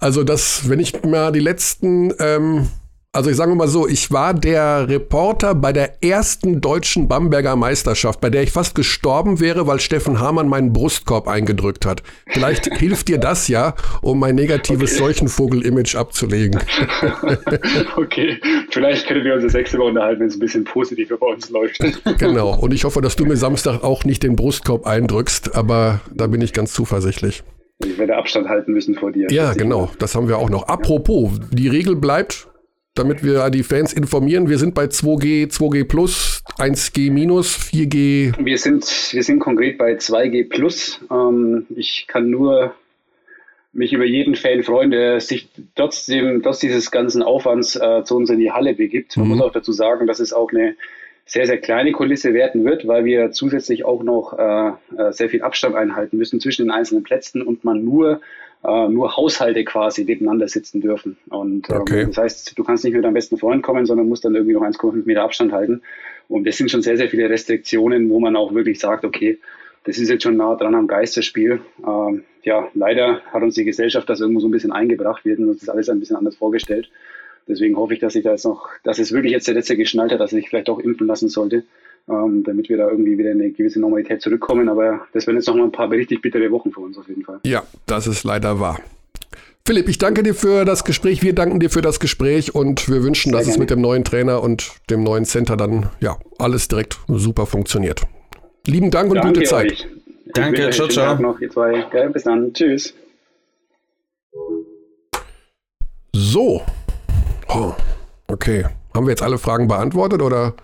Also das, wenn ich mal die letzten ähm, also ich sage mal so, ich war der Reporter bei der ersten deutschen Bamberger Meisterschaft, bei der ich fast gestorben wäre, weil Steffen Hamann meinen Brustkorb eingedrückt hat. Vielleicht <laughs> hilft dir das ja, um mein negatives okay. Seuchenvogel-Image abzulegen. <laughs> okay, vielleicht können wir uns das nächste Mal unterhalten, wenn es ein bisschen positiver bei uns läuft. genau, und ich hoffe, dass du mir <laughs> Samstag auch nicht den Brustkorb eindrückst, aber da bin ich ganz zuversichtlich. Ich werde Abstand halten müssen vor dir. Ja, genau, das haben wir auch noch. Apropos, die Regel bleibt, damit wir die Fans informieren. Wir sind bei 2G, 2G Plus, 1G Minus, 4G. Wir sind, wir sind konkret bei 2G Plus. Ähm, ich kann nur mich über jeden Fan freuen, der sich trotzdem, trotz dieses ganzen Aufwands äh, zu uns in die Halle begibt. Man mhm. muss auch dazu sagen, dass es auch eine sehr, sehr kleine Kulisse werden wird, weil wir zusätzlich auch noch äh, äh sehr viel Abstand einhalten müssen zwischen den einzelnen Plätzen und man nur äh, nur Haushalte quasi nebeneinander sitzen dürfen. Und ähm, okay. das heißt, du kannst nicht mit deinem besten Freund kommen, sondern musst dann irgendwie noch 1,5 Meter Abstand halten. Und das sind schon sehr, sehr viele Restriktionen, wo man auch wirklich sagt, okay, das ist jetzt schon nah dran am Geisterspiel. Ähm, ja, leider hat uns die Gesellschaft das irgendwo so ein bisschen eingebracht. Wir hätten uns das alles ein bisschen anders vorgestellt. Deswegen hoffe ich, dass ich da jetzt noch, dass es wirklich jetzt der letzte geschnallt hat, dass sich vielleicht auch impfen lassen sollte ähm, damit wir da irgendwie wieder in eine gewisse Normalität zurückkommen. Aber das werden jetzt noch mal ein paar richtig bittere Wochen für uns auf jeden Fall. Ja, das ist leider wahr. Philipp, ich danke dir für das Gespräch. Wir danken dir für das Gespräch und wir wünschen, Sehr dass gerne. es mit dem neuen Trainer und dem neuen Center dann ja alles direkt super funktioniert. Lieben Dank und danke gute Zeit. Euch. Danke, ciao, ciao. Noch, ihr zwei. Ja, bis dann. Tschüss. So. Oh, okay. Haben wir jetzt alle Fragen beantwortet oder?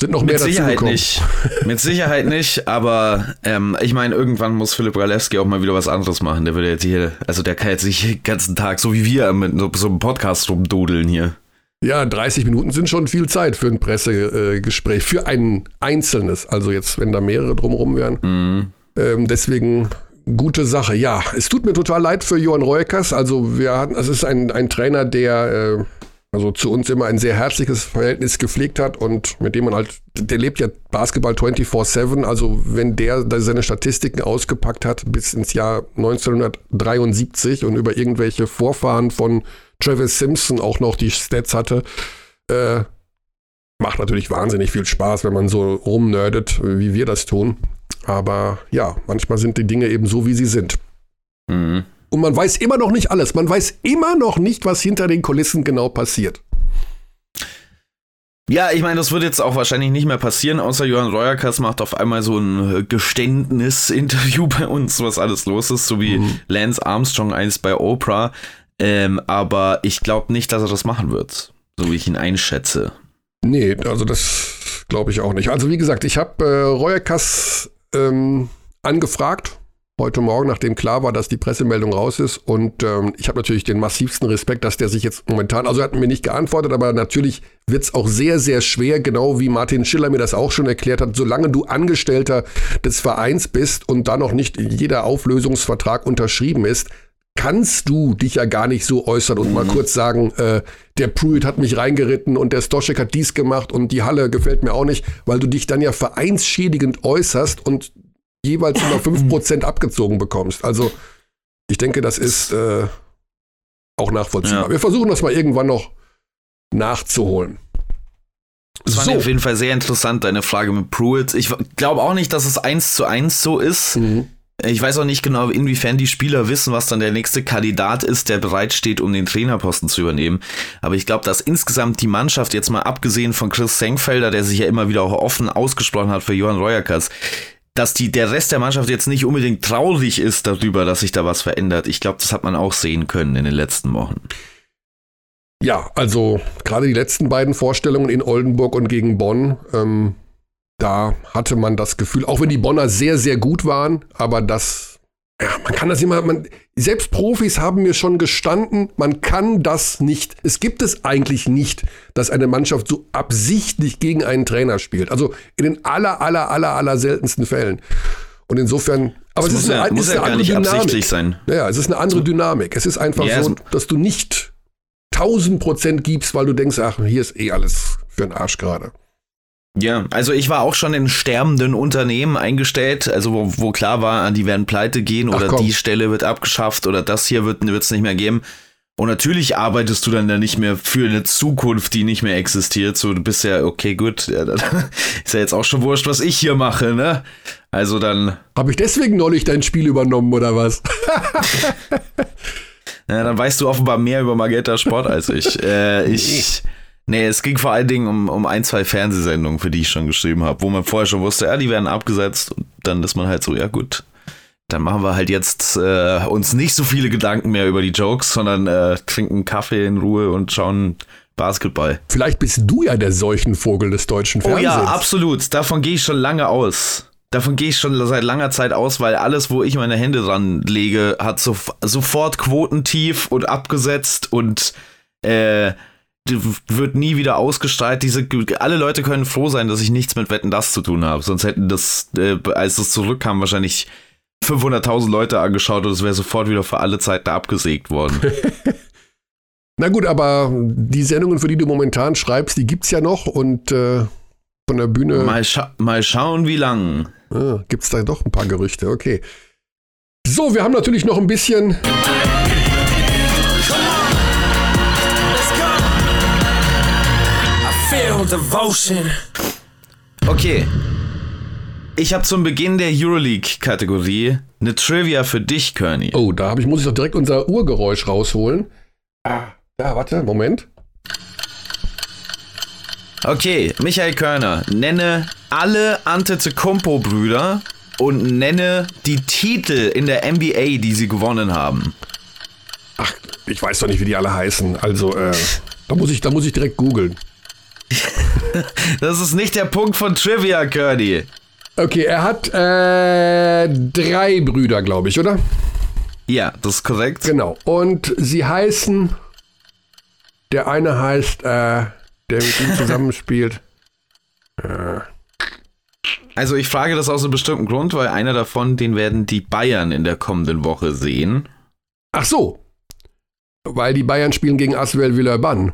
Sind noch mehr Mit Sicherheit nicht. Mit Sicherheit nicht, aber ähm, ich meine, irgendwann muss Philipp Ralewski auch mal wieder was anderes machen. Der würde jetzt hier, also der kann jetzt nicht den ganzen Tag, so wie wir, mit so, so einem Podcast rumdodeln hier. Ja, 30 Minuten sind schon viel Zeit für ein Pressegespräch, für ein einzelnes. Also jetzt, wenn da mehrere drumherum wären. Mhm. Ähm, deswegen gute Sache. Ja, es tut mir total leid für Johann Reukers. Also wir hatten, es ist ein, ein Trainer, der äh, also zu uns immer ein sehr herzliches Verhältnis gepflegt hat und mit dem man halt, der lebt ja Basketball 24-7, also wenn der seine Statistiken ausgepackt hat bis ins Jahr 1973 und über irgendwelche Vorfahren von Travis Simpson auch noch die Stats hatte, äh, macht natürlich wahnsinnig viel Spaß, wenn man so rumnerdet, wie wir das tun. Aber ja, manchmal sind die Dinge eben so, wie sie sind. Mhm. Und man weiß immer noch nicht alles. Man weiß immer noch nicht, was hinter den Kulissen genau passiert. Ja, ich meine, das wird jetzt auch wahrscheinlich nicht mehr passieren, außer Johann Reuerkas macht auf einmal so ein äh, Geständnis-Interview <laughs> bei uns, was alles los ist, so wie mhm. Lance Armstrong eins bei Oprah. Ähm, aber ich glaube nicht, dass er das machen wird, so wie ich ihn einschätze. Nee, also das glaube ich auch nicht. Also wie gesagt, ich habe äh, Reuerkas ähm, angefragt heute Morgen, nachdem klar war, dass die Pressemeldung raus ist. Und ähm, ich habe natürlich den massivsten Respekt, dass der sich jetzt momentan, also er hat mir nicht geantwortet, aber natürlich wird es auch sehr, sehr schwer, genau wie Martin Schiller mir das auch schon erklärt hat, solange du Angestellter des Vereins bist und da noch nicht jeder Auflösungsvertrag unterschrieben ist, kannst du dich ja gar nicht so äußern und mhm. mal kurz sagen, äh, der Pruitt hat mich reingeritten und der Stoschek hat dies gemacht und die Halle gefällt mir auch nicht, weil du dich dann ja vereinsschädigend äußerst und jeweils immer 5% abgezogen bekommst. Also ich denke, das ist äh, auch nachvollziehbar. Ja. Wir versuchen das mal irgendwann noch nachzuholen. Das war so. auf jeden Fall sehr interessant, deine Frage mit Pruitt. Ich glaube auch nicht, dass es eins zu eins so ist. Mhm. Ich weiß auch nicht genau, inwiefern die Spieler wissen, was dann der nächste Kandidat ist, der bereitsteht, um den Trainerposten zu übernehmen. Aber ich glaube, dass insgesamt die Mannschaft, jetzt mal abgesehen von Chris Senkfelder, der sich ja immer wieder auch offen ausgesprochen hat für Johann Reuerkas, dass die, der Rest der Mannschaft jetzt nicht unbedingt traurig ist darüber, dass sich da was verändert. Ich glaube, das hat man auch sehen können in den letzten Wochen. Ja, also gerade die letzten beiden Vorstellungen in Oldenburg und gegen Bonn, ähm, da hatte man das Gefühl, auch wenn die Bonner sehr, sehr gut waren, aber das, ja, man kann das immer, man, selbst Profis haben mir schon gestanden, man kann das nicht. Es gibt es eigentlich nicht, dass eine Mannschaft so absichtlich gegen einen Trainer spielt. Also in den aller, aller, aller, aller seltensten Fällen. Und insofern, aber das es ist, ja, eine, ist eine andere Dynamik. Sein. Ja, es ist eine andere Dynamik. Es ist einfach ja, so, dass du nicht 1000 Prozent gibst, weil du denkst, ach, hier ist eh alles für den Arsch gerade. Ja, also ich war auch schon in sterbenden Unternehmen eingestellt, also wo, wo klar war, die werden pleite gehen oder die Stelle wird abgeschafft oder das hier wird es nicht mehr geben. Und natürlich arbeitest du dann ja nicht mehr für eine Zukunft, die nicht mehr existiert. So, du bist ja, okay, gut, <laughs> ja, dann ist ja jetzt auch schon wurscht, was ich hier mache, ne? Also dann. Habe ich deswegen neulich dein Spiel übernommen oder was? <laughs> ja, dann weißt du offenbar mehr über Magenta Sport als ich. Äh, ich. Nee, es ging vor allen Dingen um, um ein, zwei Fernsehsendungen, für die ich schon geschrieben habe, wo man vorher schon wusste, ja, die werden abgesetzt und dann ist man halt so, ja gut, dann machen wir halt jetzt äh, uns nicht so viele Gedanken mehr über die Jokes, sondern äh, trinken Kaffee in Ruhe und schauen Basketball. Vielleicht bist du ja der Seuchenvogel des deutschen Fernsehens. Oh ja, absolut. Davon gehe ich schon lange aus. Davon gehe ich schon seit langer Zeit aus, weil alles, wo ich meine Hände dran lege, hat so, sofort Quotentief und abgesetzt und äh, wird nie wieder ausgestrahlt. Diese, alle Leute können froh sein, dass ich nichts mit Wetten das zu tun habe. Sonst hätten das, äh, als es zurückkam, wahrscheinlich 500.000 Leute angeschaut und es wäre sofort wieder für alle Zeiten abgesägt worden. <laughs> Na gut, aber die Sendungen, für die du momentan schreibst, die gibt's ja noch und äh, von der Bühne. Mal, scha mal schauen, wie lang. Ah, gibt's da doch ein paar Gerüchte, okay. So, wir haben natürlich noch ein bisschen. Okay. Ich habe zum Beginn der Euroleague-Kategorie eine Trivia für dich, Kearney. Oh, da ich, muss ich doch direkt unser Urgeräusch rausholen. Ah, da, warte, Moment. Okay, Michael Körner, nenne alle Antetokounmpo-Brüder und nenne die Titel in der NBA, die sie gewonnen haben. Ach, ich weiß doch nicht, wie die alle heißen. Also, äh, da muss ich, da muss ich direkt googeln. <laughs> das ist nicht der Punkt von Trivia, Curdy. Okay, er hat äh, drei Brüder, glaube ich, oder? Ja, das ist korrekt. Genau. Und sie heißen. Der eine heißt, äh, der mit ihm zusammenspielt. <laughs> Äh. Also ich frage das aus einem bestimmten Grund, weil einer davon, den werden die Bayern in der kommenden Woche sehen. Ach so. Weil die Bayern spielen gegen Aswell Villeurbanne.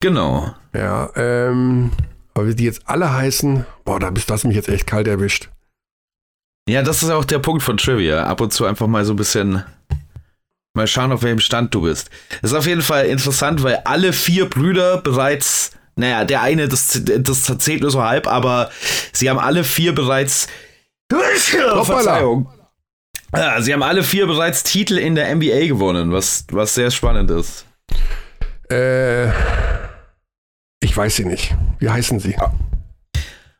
Genau. Ja, ähm, aber wie die jetzt alle heißen, boah, da bist du mich jetzt echt kalt erwischt. Ja, das ist auch der Punkt von Trivia. Ab und zu einfach mal so ein bisschen mal schauen, auf welchem Stand du bist. Das ist auf jeden Fall interessant, weil alle vier Brüder bereits, naja, der eine, das, das zählt nur so halb, aber sie haben alle vier bereits. Verzeihung. Ja, sie haben alle vier bereits Titel in der NBA gewonnen, was, was sehr spannend ist. Äh. Ich weiß sie nicht. Wie heißen sie?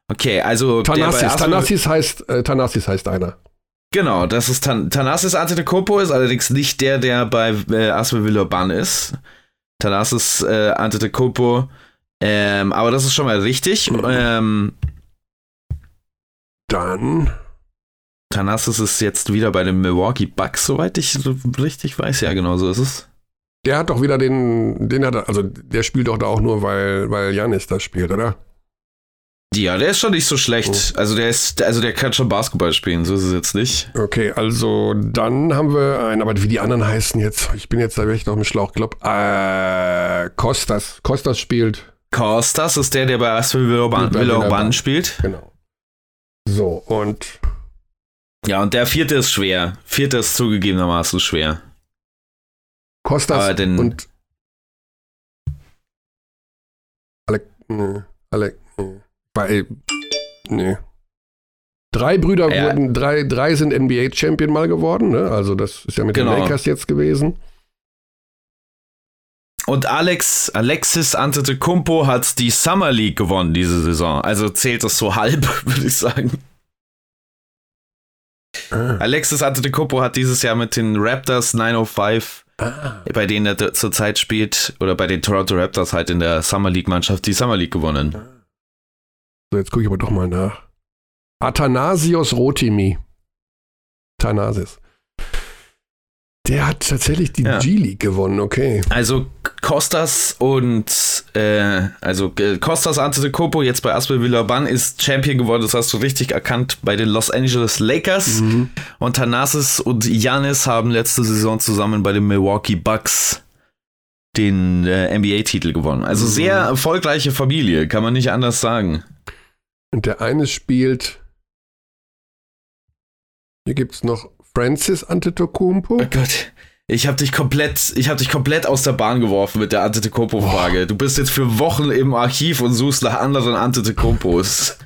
Okay, also. Tanassis. Tanassis heißt, äh, Tanassis heißt einer. Genau, das ist Tan Tanassis Antetokounmpo, ist allerdings nicht der, der bei äh, Aswe Villeurbanne ist. Tanassis äh, Antetokounmpo. Ähm, aber das ist schon mal richtig. Mhm. Ähm, Dann. Thanasis ist jetzt wieder bei den Milwaukee Bucks, soweit ich richtig weiß. Ja, genau so ist es. Der hat doch wieder den, den hat er, also der spielt doch da auch nur, weil, weil Janis da spielt, oder? Ja, der ist schon nicht so schlecht. Oh. Also der ist, also der kann schon Basketball spielen, so ist es jetzt nicht. Okay, also dann haben wir einen, aber wie die anderen heißen jetzt, ich bin jetzt da wirklich noch im Schlauch, glaub, äh, Kostas. Kostas spielt. Kostas ist der, der bei Aston Villeurbanne spielt. Genau. So, und. Ja, und der vierte ist schwer. Vierte ist zugegebenermaßen schwer. Kostas den, und. Alec, nee, Alec, nee. Bei, nee. Drei Brüder ja. wurden, drei, drei sind NBA-Champion mal geworden, ne? Also das ist ja mit genau. den Lakers jetzt gewesen. Und Alex, Alexis Antetokounmpo hat die Summer League gewonnen diese Saison. Also zählt das so halb, <laughs> würde ich sagen. Ah. Alexis Antetokounmpo hat dieses Jahr mit den Raptors 905, ah. bei denen er zurzeit spielt, oder bei den Toronto Raptors halt in der Summer League Mannschaft die Summer League gewonnen. Ah. So, jetzt gucke ich aber doch mal nach. Athanasios Rotimi. Thanasis. Der hat tatsächlich die ja. G-League gewonnen, okay. Also Costas und äh, also äh, Costas Antetokounmpo jetzt bei Aspel Villaban ist Champion geworden, das hast du richtig erkannt bei den Los Angeles Lakers mhm. und Thanasis und Janis haben letzte Saison zusammen bei den Milwaukee Bucks den äh, NBA-Titel gewonnen. Also mhm. sehr erfolgreiche Familie, kann man nicht anders sagen. Und der eine spielt. Hier gibt es noch Francis Antetokounmpo. Oh Gott. Ich habe dich komplett, ich habe dich komplett aus der Bahn geworfen mit der Antetokounmpo-Frage. Du bist jetzt für Wochen im Archiv und suchst nach anderen Antetokounmpos.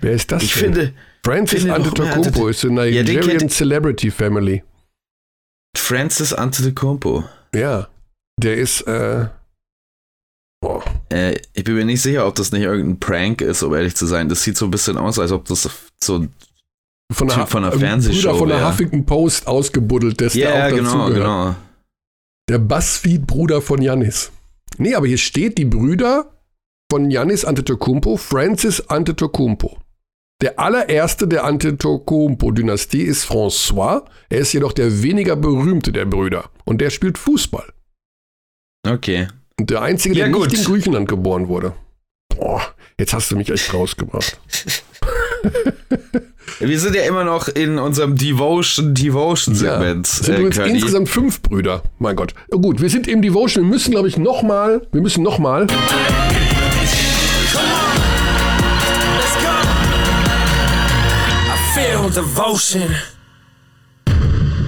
Wer ist das? Ich denn? finde. Francis finde Antetokounmpo ist in der ja, Nigerian Celebrity Family. Francis Antetokounmpo. Ja, der ist. Äh, äh, ich bin mir nicht sicher, ob das nicht irgendein Prank ist, um ehrlich zu sein. Das sieht so ein bisschen aus, als ob das so von der, von der Fernsehshow. Bruder von der Huffington Post ausgebuddelt, der yeah, auch genau, genau. Der Buzzfeed-Bruder von Janis. Nee, aber hier steht die Brüder von Janis Antetokounmpo, Francis Antetokounmpo. Der allererste der Antetokounmpo-Dynastie ist François. Er ist jedoch der weniger berühmte der Brüder. Und der spielt Fußball. Okay. Und der einzige, ja, der gut. nicht in Griechenland geboren wurde. Boah, jetzt hast du mich echt rausgebracht. <laughs> Wir sind ja immer noch in unserem Devotion, Devotion Segment. Ja, sind äh, insgesamt fünf Brüder. Mein Gott. Gut, wir sind im Devotion. Wir müssen, glaube ich, noch mal. Wir müssen noch mal.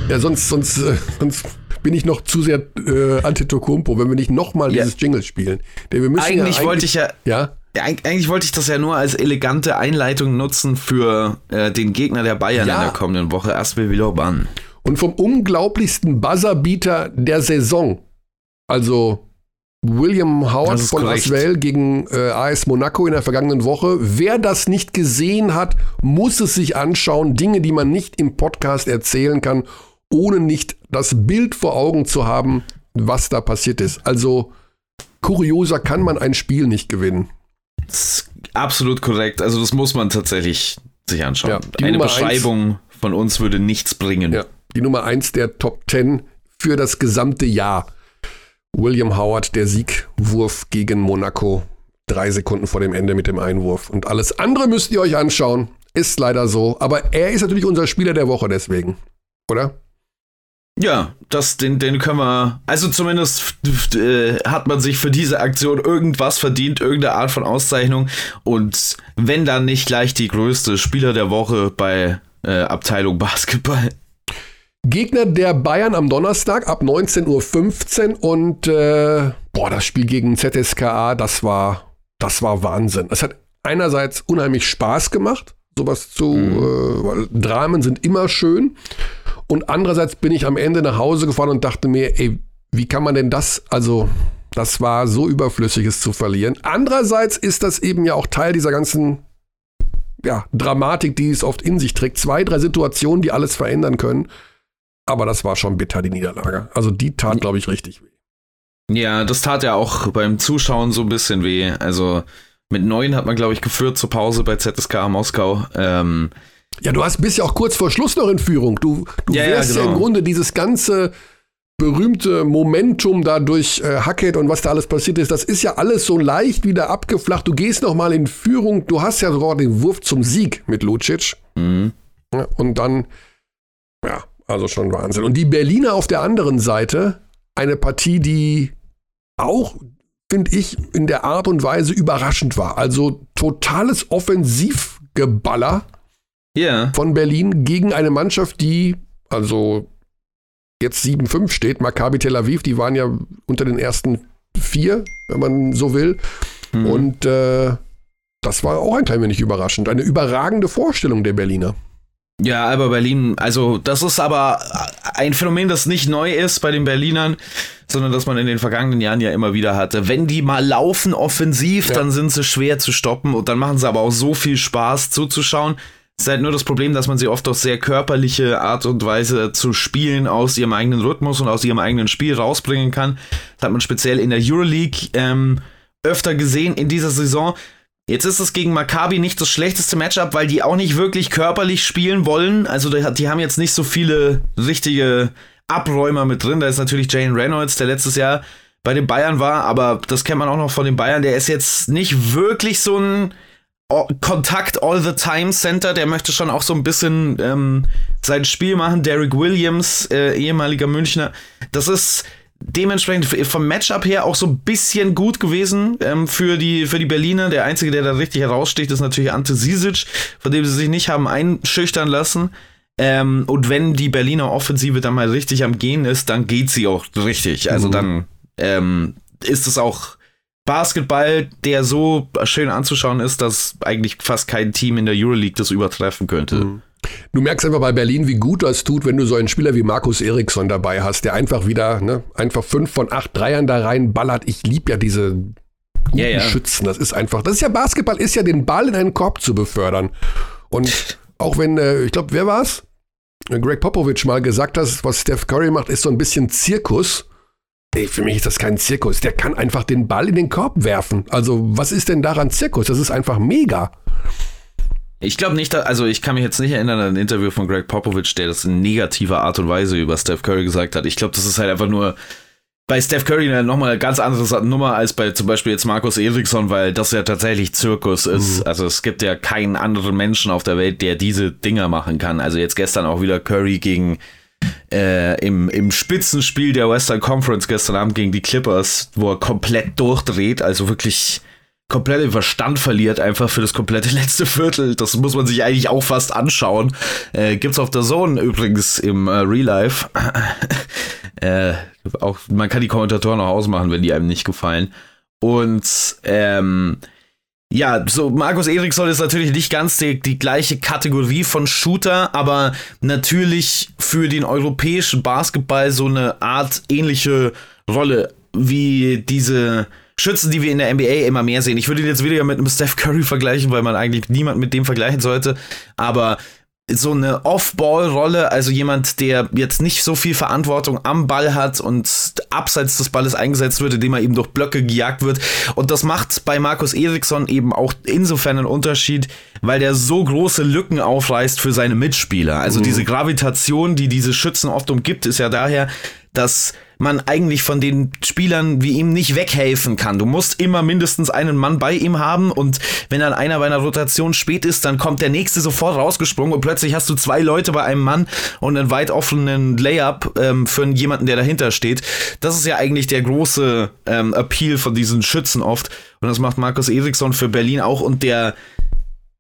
Ja, sonst, sonst, äh, sonst bin ich noch zu sehr äh, Antetokounmpo, wenn wir nicht noch mal ja. dieses Jingle spielen. Denn wir müssen eigentlich, ja eigentlich wollte ich ja, ja eigentlich wollte ich das ja nur als elegante Einleitung nutzen für äh, den Gegner der Bayern ja. in der kommenden Woche, Asbel Villeurbanne. Und vom unglaublichsten Buzzerbeater der Saison, also William Howard von korrekt. Aswell gegen äh, AS Monaco in der vergangenen Woche. Wer das nicht gesehen hat, muss es sich anschauen. Dinge, die man nicht im Podcast erzählen kann, ohne nicht das Bild vor Augen zu haben, was da passiert ist. Also kurioser kann man ein Spiel nicht gewinnen absolut korrekt. Also das muss man tatsächlich sich anschauen. Ja, Eine Nummer Beschreibung eins, von uns würde nichts bringen. Ja, die Nummer 1 der Top 10 für das gesamte Jahr. William Howard, der Siegwurf gegen Monaco. Drei Sekunden vor dem Ende mit dem Einwurf. Und alles andere müsst ihr euch anschauen. Ist leider so. Aber er ist natürlich unser Spieler der Woche deswegen. Oder? Ja, das, den, den können wir. Also zumindest äh, hat man sich für diese Aktion irgendwas verdient, irgendeine Art von Auszeichnung. Und wenn dann nicht gleich die größte Spieler der Woche bei äh, Abteilung Basketball. Gegner der Bayern am Donnerstag ab 19.15 Uhr und äh, boah, das Spiel gegen ZSKA, das war, das war Wahnsinn. Es hat einerseits unheimlich Spaß gemacht, sowas zu, mhm. äh, Dramen sind immer schön. Und andererseits bin ich am Ende nach Hause gefahren und dachte mir, ey, wie kann man denn das, also das war so überflüssig, es zu verlieren. Andererseits ist das eben ja auch Teil dieser ganzen ja, Dramatik, die es oft in sich trägt. Zwei, drei Situationen, die alles verändern können. Aber das war schon bitter, die Niederlage. Also die tat, glaube ich, richtig weh. Ja, das tat ja auch beim Zuschauen so ein bisschen weh. Also mit neun hat man, glaube ich, geführt zur Pause bei ZSK Moskau. Ähm, Ja, du hast, bist ja auch kurz vor Schluss noch in Führung. Du, du Ja, ja, wirst ja, genau. im Grunde dieses ganze berühmte Momentum da durch äh, Hackett und was da alles passiert ist, das ist ja alles so leicht wieder abgeflacht. Du gehst noch mal in Führung. Du hast ja sogar den Wurf zum Sieg mit Lucic. Mhm. Ja, und dann, ja, also schon Wahnsinn. Und die Berliner auf der anderen Seite, eine Partie, die auch, finde ich, in der Art und Weise überraschend war. Also totales Offensivgeballer Ja. von Berlin gegen eine Mannschaft, die, also jetzt 7-5 steht, Maccabi Tel Aviv, die waren ja unter den ersten vier, wenn man so will. Mhm. Und äh, das war auch ein klein wenig überraschend. Eine überragende Vorstellung der Berliner. Ja, aber Berlin, also das ist aber ein Phänomen, das nicht neu ist bei den Berlinern, sondern das man in den vergangenen Jahren ja immer wieder hatte. Wenn die mal laufen offensiv, Ja. dann sind sie schwer zu stoppen und dann machen sie aber auch so viel Spaß zuzuschauen. Es ist halt nur das Problem, dass man sie oft auf sehr körperliche Art und Weise zu spielen aus ihrem eigenen Rhythmus und aus ihrem eigenen Spiel rausbringen kann. Das hat man speziell in der Euroleague ähm, öfter gesehen in dieser Saison. Jetzt ist es gegen Maccabi nicht das schlechteste Matchup, weil die auch nicht wirklich körperlich spielen wollen. Also die, die haben jetzt nicht so viele richtige Abräumer mit drin. Da ist natürlich Jane Reynolds, der letztes Jahr bei den Bayern war, aber das kennt man auch noch von den Bayern. Der ist jetzt nicht wirklich so ein Kontakt All the Time Center. Der möchte schon auch so ein bisschen ähm, sein Spiel machen. Derek Williams, äh, ehemaliger Münchner. Das ist dementsprechend vom Matchup her auch so ein bisschen gut gewesen ähm, für, die, für die Berliner. Der Einzige, der da richtig heraussticht, ist natürlich Ante Sisic, von dem sie sich nicht haben einschüchtern lassen. Ähm, und wenn die Berliner Offensive dann mal richtig am Gehen ist, dann geht sie auch richtig. Also Mhm. dann ähm, ist es auch Basketball, der so schön anzuschauen ist, dass eigentlich fast kein Team in der Euroleague das übertreffen könnte. Mhm. Du merkst einfach bei Berlin, wie gut das tut, wenn du so einen Spieler wie Markus Eriksson dabei hast, der einfach wieder, ne, einfach fünf von acht Dreiern da rein ballert. Ich liebe ja diese guten Ja, ja. Schützen. Das ist einfach, das ist ja Basketball, ist ja den Ball in einen Korb zu befördern. Und <laughs> auch wenn, äh, ich glaube, wer war's? Greg Popovich mal gesagt hat, was Steph Curry macht, ist so ein bisschen Zirkus. Ey, für mich ist das kein Zirkus. Der kann einfach den Ball in den Korb werfen. Also, was ist denn daran Zirkus? Das ist einfach mega. Ich glaube nicht, also ich kann mich jetzt nicht erinnern an ein Interview von Greg Popovich, der das in negativer Art und Weise über Steph Curry gesagt hat. Ich glaube, das ist halt einfach nur bei Steph Curry eine nochmal eine ganz andere Nummer als bei zum Beispiel jetzt Markus Eriksson, weil das ja tatsächlich Zirkus ist. Also es gibt ja keinen anderen Menschen auf der Welt, der diese Dinger machen kann. Also jetzt gestern auch wieder Curry gegen äh, im, im Spitzenspiel der Western Conference gestern Abend gegen die Clippers, wo er komplett durchdreht, also wirklich komplett den Verstand verliert, einfach für das komplette <laughs> letzte Viertel. Das muss man sich eigentlich auch fast anschauen. Äh, gibt's auf der Zone übrigens im äh, Real Life. <laughs> äh, auch, man kann die Kommentatoren auch ausmachen, wenn die einem nicht gefallen. Und ähm, ja, so Markus Eriksson ist natürlich nicht ganz die, die gleiche Kategorie von Shooter, aber natürlich für den europäischen Basketball so eine Art ähnliche Rolle wie diese Schützen, die wir in der NBA immer mehr sehen. Ich würde ihn jetzt weniger mit einem Steph Curry vergleichen, weil man eigentlich niemand mit dem vergleichen sollte, aber so eine Off-Ball-Rolle, also jemand, der jetzt nicht so viel Verantwortung am Ball hat und abseits des Balles eingesetzt wird, indem er eben durch Blöcke gejagt wird. Und das macht bei Markus Eriksson eben auch insofern einen Unterschied, weil der so große Lücken aufreißt für seine Mitspieler. Also diese Gravitation, die diese Schützen oft umgibt, ist ja daher, dass man eigentlich von den Spielern wie ihm nicht weghelfen kann. Du musst immer mindestens einen Mann bei ihm haben und wenn dann einer bei einer Rotation spät ist, dann kommt der nächste sofort rausgesprungen und plötzlich hast du zwei Leute bei einem Mann und einen weit offenen Layup ähm, für jemanden, der dahinter steht. Das ist ja eigentlich der große ähm, Appeal von diesen Schützen oft und das macht Markus Eriksson für Berlin auch und der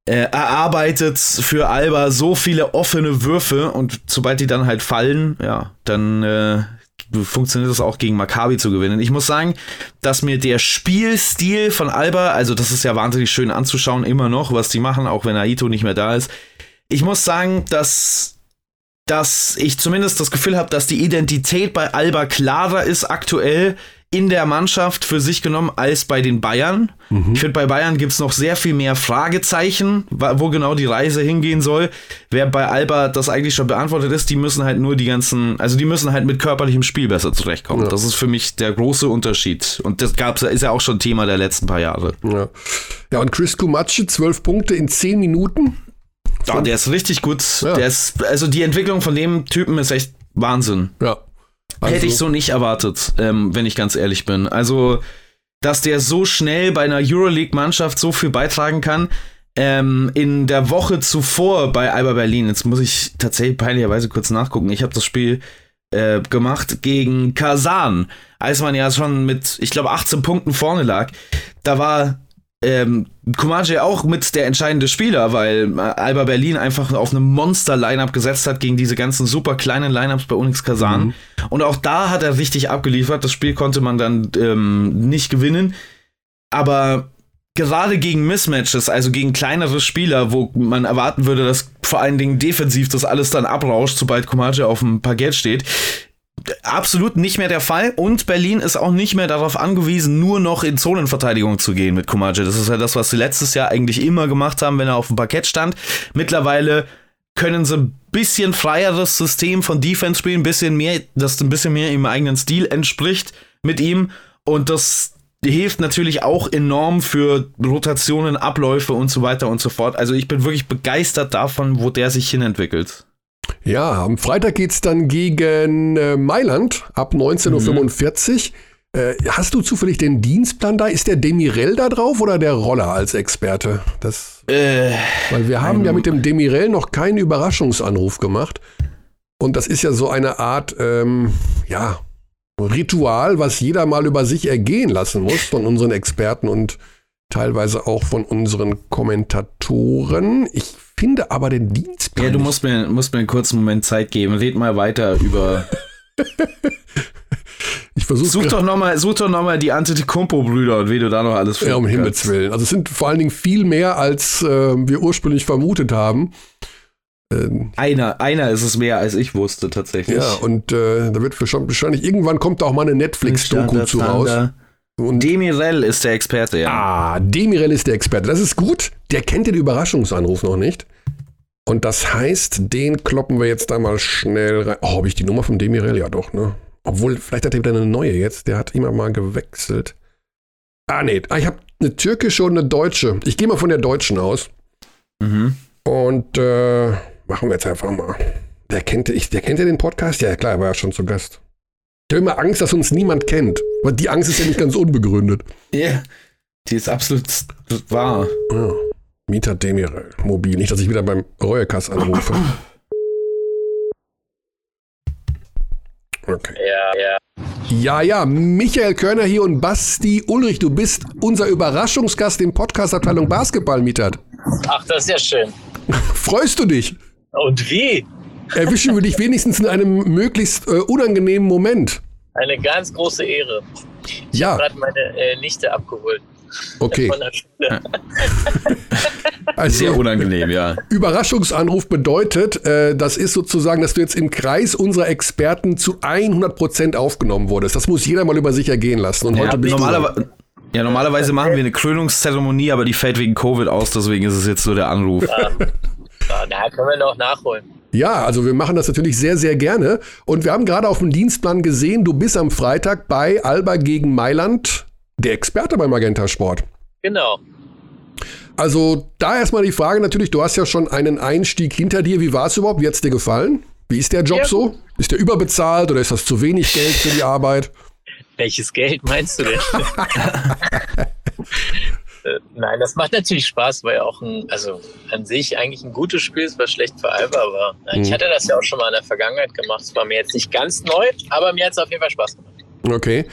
äh, erarbeitet für Alba so viele offene Würfe und sobald die dann halt fallen, ja, dann äh, funktioniert es auch gegen Maccabi zu gewinnen. Ich muss sagen, dass mir der Spielstil von Alba, also das ist ja wahnsinnig schön anzuschauen, immer noch, was die machen, auch wenn Aito nicht mehr da ist. Ich muss sagen, dass, dass ich zumindest das Gefühl habe, dass die Identität bei Alba klarer ist aktuell in der Mannschaft für sich genommen als bei den Bayern. Ich finde, bei Bayern gibt es noch sehr viel mehr Fragezeichen, wo genau die Reise hingehen soll. Wer bei Alba das eigentlich schon beantwortet ist, die müssen halt nur die ganzen, also die müssen halt mit körperlichem Spiel besser zurechtkommen. Ja. Das ist für mich der große Unterschied. Und das gab's, ist ja auch schon Thema der letzten paar Jahre. Ja, ja und Chris Kumatsche, zwölf Punkte in zehn Minuten. Oh, der ist richtig gut. Ja. Der ist, also die Entwicklung von dem Typen ist echt Wahnsinn. Ja. Also, Hätte ich so nicht erwartet, ähm, wenn ich ganz ehrlich bin. Also, dass der so schnell bei einer Euroleague-Mannschaft so viel beitragen kann. Ähm, in der Woche zuvor bei Alba Berlin, jetzt muss ich tatsächlich peinlicherweise kurz nachgucken. Ich habe das Spiel äh, gemacht gegen Kasan, als man ja schon mit, ich glaube, 18 Punkten vorne lag. Da war ähm, Kumaji auch mit der entscheidende Spieler, weil äh, Alba Berlin einfach auf eine Monster-Line-Up gesetzt hat gegen diese ganzen super kleinen Line-Ups bei Unix Kasan. Mhm. Und auch da hat er richtig abgeliefert. Das Spiel konnte man dann ähm, nicht gewinnen. Aber gerade gegen Mismatches, also gegen kleinere Spieler, wo man erwarten würde, dass vor allen Dingen defensiv das alles dann abrauscht, sobald Kumaji auf dem Parkett steht, absolut nicht mehr der Fall und Berlin ist auch nicht mehr darauf angewiesen, nur noch in Zonenverteidigung zu gehen mit Kumaji. Das ist ja das, was sie letztes Jahr eigentlich immer gemacht haben, wenn er auf dem Parkett stand. Mittlerweile können sie ein bisschen freieres System von Defense spielen, ein bisschen mehr, das ein bisschen mehr im eigenen Stil entspricht mit ihm und das hilft natürlich auch enorm für Rotationen, Abläufe und so weiter und so fort. Also ich bin wirklich begeistert davon, wo der sich hinentwickelt. Ja, am Freitag geht es dann gegen äh, Mailand ab 19.45 Uhr. Äh, hast du zufällig den Dienstplan da? Ist der Demirel da drauf oder der Roller als Experte? Das, äh, weil wir haben ja mit dem Demirel noch keinen Überraschungsanruf gemacht. Und das ist ja so eine Art, ähm, ja, Ritual, was jeder mal über sich ergehen lassen muss von unseren Experten und teilweise auch von unseren Kommentatoren. Ich finde aber den Dienstplan. Ja, du musst mir, musst mir einen kurzen Moment Zeit geben. Red mal weiter über. <laughs> ich versuche. Such doch nochmal noch die Antetokounmpo-Brüder und wie du da noch alles findest. Ja, um Himmels Willen. Also es sind vor allen Dingen viel mehr, als äh, wir ursprünglich vermutet haben. Ähm, einer, einer ist es mehr, als ich wusste tatsächlich. Ja, und äh, da wird wahrscheinlich irgendwann kommt da auch mal eine Netflix-Doku zu raus. Und Demirel ist der Experte, ja. Ah, Demirel ist der Experte. Das ist gut. Der kennt den Überraschungsanruf noch nicht. Und das heißt, den kloppen wir jetzt da mal schnell rein. Oh, habe ich die Nummer von Demirel? Ja, doch, ne? Obwohl, vielleicht hat er wieder eine neue jetzt. Der hat immer mal gewechselt. Ah, nee. Ah, ich habe eine türkische und eine deutsche. Ich gehe mal von der deutschen aus. Mhm. Und äh, machen wir jetzt einfach mal. Der kennt, ich, der kennt ja den Podcast? Ja, klar, er war ja schon zu Gast. Ich habe immer Angst, dass uns niemand kennt. Aber die Angst ist ja nicht ganz unbegründet. Ja, yeah, die ist absolut wahr. Ja. Mieter Demirel, mobil. Nicht, dass ich wieder beim Reuekass anrufe. Okay. Ja, ja. Ja, ja, Michael Körner hier und Basti Ulrich, du bist unser Überraschungsgast im Podcast-Abteilung Basketball, Mietert. Ach, das ist ja schön. <laughs> Freust du dich? Und wie? Erwischen wir dich wenigstens in einem möglichst äh, unangenehmen Moment. Eine ganz große Ehre. Ich ja. habe gerade meine äh, Nichte abgeholt. Okay. <laughs> also, Sehr unangenehm, ja. Überraschungsanruf bedeutet, äh, das ist sozusagen, dass du jetzt im Kreis unserer Experten zu 100% aufgenommen wurdest. Das muss jeder mal über sich ergehen lassen. Und ja, heute bist normalerweise, ja, normalerweise machen wir eine Krönungszeremonie, aber die fällt wegen Covid aus, deswegen ist es jetzt so der Anruf. Ja, da können wir noch nachholen. Ja, also wir machen das natürlich sehr, sehr gerne. Und wir haben gerade auf dem Dienstplan gesehen, du bist am Freitag bei Alba gegen Mailand der Experte beim Magenta Sport. Genau. Also da erstmal die Frage natürlich, du hast ja schon einen Einstieg hinter dir. Wie war es überhaupt? Wie hat es dir gefallen? Wie ist der Job ja. so? Ist der überbezahlt oder ist das zu wenig Geld für die Arbeit? Welches Geld meinst du denn? <laughs> Äh, nein, das macht natürlich Spaß, weil ja auch ein, also an sich eigentlich ein gutes Spiel ist, was schlecht für Alba war. Mhm. Ich hatte das ja auch schon mal in der Vergangenheit gemacht. Es war mir jetzt nicht ganz neu, aber mir hat es auf jeden Fall Spaß gemacht. Okay.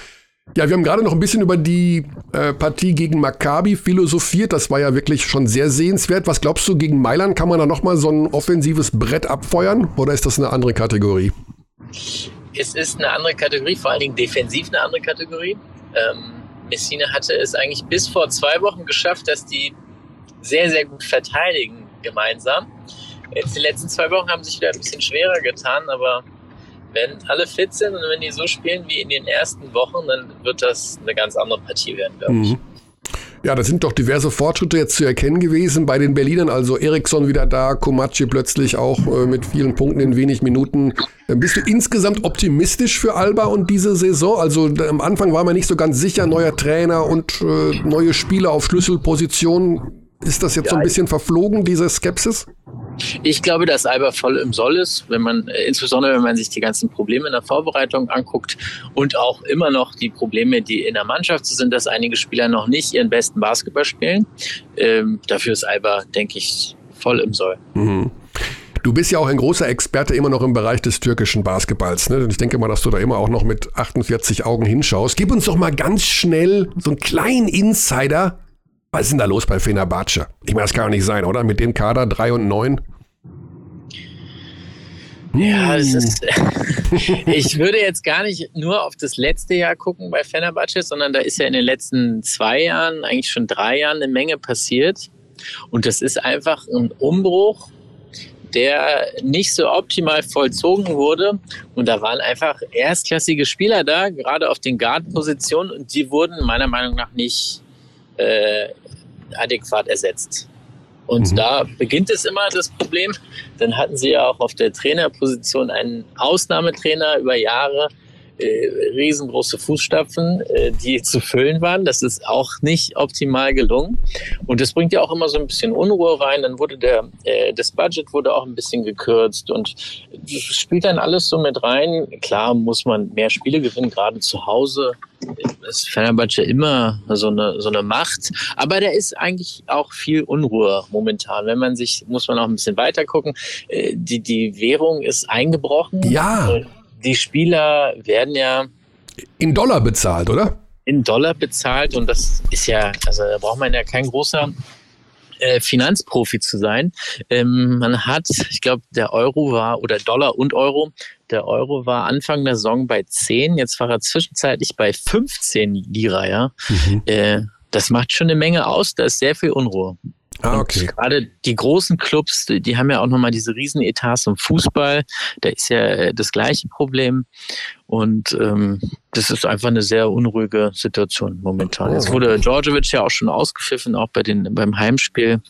Ja, wir haben gerade noch ein bisschen über die äh, Partie gegen Maccabi philosophiert. Das war ja wirklich schon sehr sehenswert. Was glaubst du, gegen Mailand kann man da nochmal so ein offensives Brett abfeuern? Oder ist das eine andere Kategorie? Es ist eine andere Kategorie, vor allen Dingen defensiv eine andere Kategorie. Ähm, Messina hatte es eigentlich bis vor zwei Wochen geschafft, dass die sehr, sehr gut verteidigen gemeinsam. Jetzt die letzten zwei Wochen haben sich wieder ein bisschen schwerer getan, aber wenn alle fit sind und wenn die so spielen wie in den ersten Wochen, dann wird das eine ganz andere Partie werden, glaube ich. Mhm. Ja, da sind doch diverse Fortschritte jetzt zu erkennen gewesen bei den Berlinern. Also Eriksson wieder da, Komachi plötzlich auch äh, mit vielen Punkten in wenig Minuten. Äh, bist du insgesamt optimistisch für Alba und diese Saison? Also am Anfang war man nicht so ganz sicher, neuer Trainer und äh, neue Spieler auf Schlüsselpositionen. Ist das jetzt ja, so ein bisschen verflogen, diese Skepsis? Ich glaube, dass Alba voll im Soll ist, wenn man, äh, insbesondere wenn man sich die ganzen Probleme in der Vorbereitung anguckt und auch immer noch die Probleme, die in der Mannschaft sind, dass einige Spieler noch nicht ihren besten Basketball spielen. Ähm, dafür ist Alba, denke ich, voll im Soll. Mhm. Du bist ja auch ein großer Experte immer noch im Bereich des türkischen Basketballs. Ne? Und ich denke mal, dass du da immer auch noch mit 48 Augen hinschaust. Gib uns doch mal ganz schnell so einen kleinen Insider was ist denn da los bei Fenerbahce? Ich meine, das kann doch nicht sein, oder? Mit dem Kader 3 und 9? Ja, das ist. <laughs> ich würde jetzt gar nicht nur auf das letzte Jahr gucken bei Fenerbahce, sondern da ist ja in den letzten zwei Jahren, eigentlich schon drei Jahren, eine Menge passiert. Und das ist einfach ein Umbruch, der nicht so optimal vollzogen wurde. Und da waren einfach erstklassige Spieler da, gerade auf den Guard-Positionen, und die wurden meiner Meinung nach nicht äh, adäquat ersetzt. Und mhm. da beginnt es immer das Problem. Dann hatten sie ja auch auf der Trainerposition einen Ausnahmetrainer über Jahre, riesengroße Fußstapfen, äh, die <laughs> zu füllen waren. Das ist auch nicht optimal gelungen. Und das bringt ja auch immer so ein bisschen Unruhe rein. Dann wurde der, äh, das Budget wurde auch ein bisschen gekürzt und spielt dann alles so mit rein. Klar muss man mehr Spiele gewinnen, gerade zu Hause ist Fenerbahce immer so eine, so eine Macht. Aber da ist eigentlich auch viel Unruhe momentan. Wenn man sich, muss man auch ein bisschen weiter gucken. Äh, die, die Währung ist eingebrochen. Ja die Spieler werden ja in Dollar bezahlt, oder? In Dollar bezahlt und das ist ja, also da braucht man ja kein großer äh, Finanzprofi zu sein. Ähm, man hat, ich glaube, der Euro war, oder Dollar und Euro, der Euro war Anfang der Saison bei 10, jetzt war er zwischenzeitlich bei 15 Lira, ja. Mhm. Äh, das macht schon eine Menge aus, da ist sehr viel Unruhe. Ah, okay. Gerade die großen Clubs, die haben ja auch nochmal diese Riesenetats im Fußball. Da ist ja äh, das gleiche Problem. Und ähm, das ist einfach eine sehr unruhige Situation momentan. Jetzt oh. wurde Djordjevic ja auch schon ausgepfiffen, auch bei den, beim Heimspiel.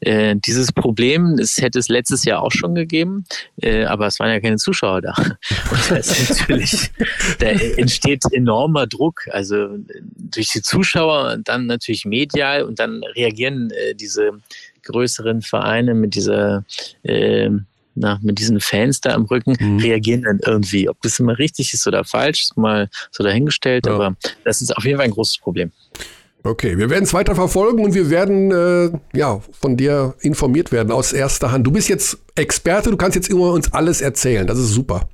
Äh, dieses Problem, das hätte es letztes Jahr auch schon gegeben, äh, aber es waren ja keine Zuschauer da. <laughs> Und da ist natürlich, da entsteht enormer Druck. Also durch die Zuschauer und dann natürlich medial und dann reagieren äh, diese größeren Vereine mit dieser äh, na, mit diesen Fans da am Rücken mhm. reagieren dann irgendwie. Ob das immer richtig ist oder falsch, ist mal so dahingestellt, ja. aber das ist auf jeden Fall ein großes Problem. Okay, wir werden es weiter verfolgen und wir werden äh, ja von dir informiert werden aus erster Hand. Du bist jetzt Experte, du kannst jetzt immer uns alles erzählen. Das ist super.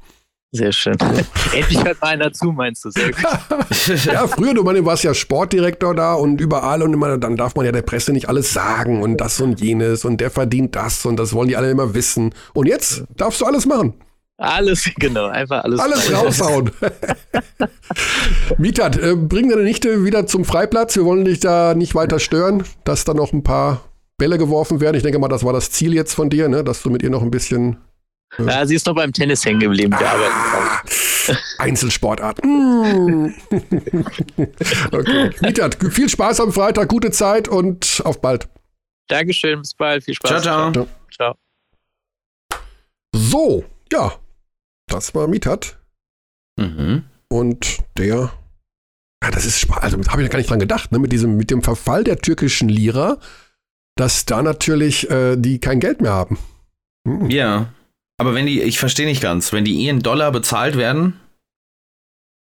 Sehr schön. <laughs> Endlich hört mal einer zu, meinst du? Sehr gut. <laughs> ja, früher, du meine, warst ja Sportdirektor da und überall und immer, dann darf man ja der Presse nicht alles sagen und das und jenes und der verdient das und das wollen die alle immer wissen. Und jetzt darfst du alles machen. Alles, <laughs> genau, einfach alles. Alles raushauen. Mietat, äh, bring deine Nichte wieder zum Freiplatz. Wir wollen dich da nicht weiter stören, dass da noch ein paar Bälle geworfen werden. Ich denke mal, das war das Ziel jetzt von dir, ne? dass du mit ihr noch ein bisschen ja, sie ist noch beim Tennis hängen geblieben, wir arbeiten ah, Einzelsportart. Mm. <laughs> okay. Mietat, viel Spaß am Freitag, gute Zeit und auf bald. Dankeschön, bis bald, viel Spaß. Ciao, ciao. ciao. So, ja, das war Mietat. Mhm. Und der, ja, das ist, also habe ich ja gar nicht dran gedacht, ne, mit diesem, mit dem Verfall der türkischen Lira, dass da natürlich äh, die kein Geld mehr haben. Mhm. Ja. Aber wenn die, ich verstehe nicht ganz, wenn die in Dollar bezahlt werden.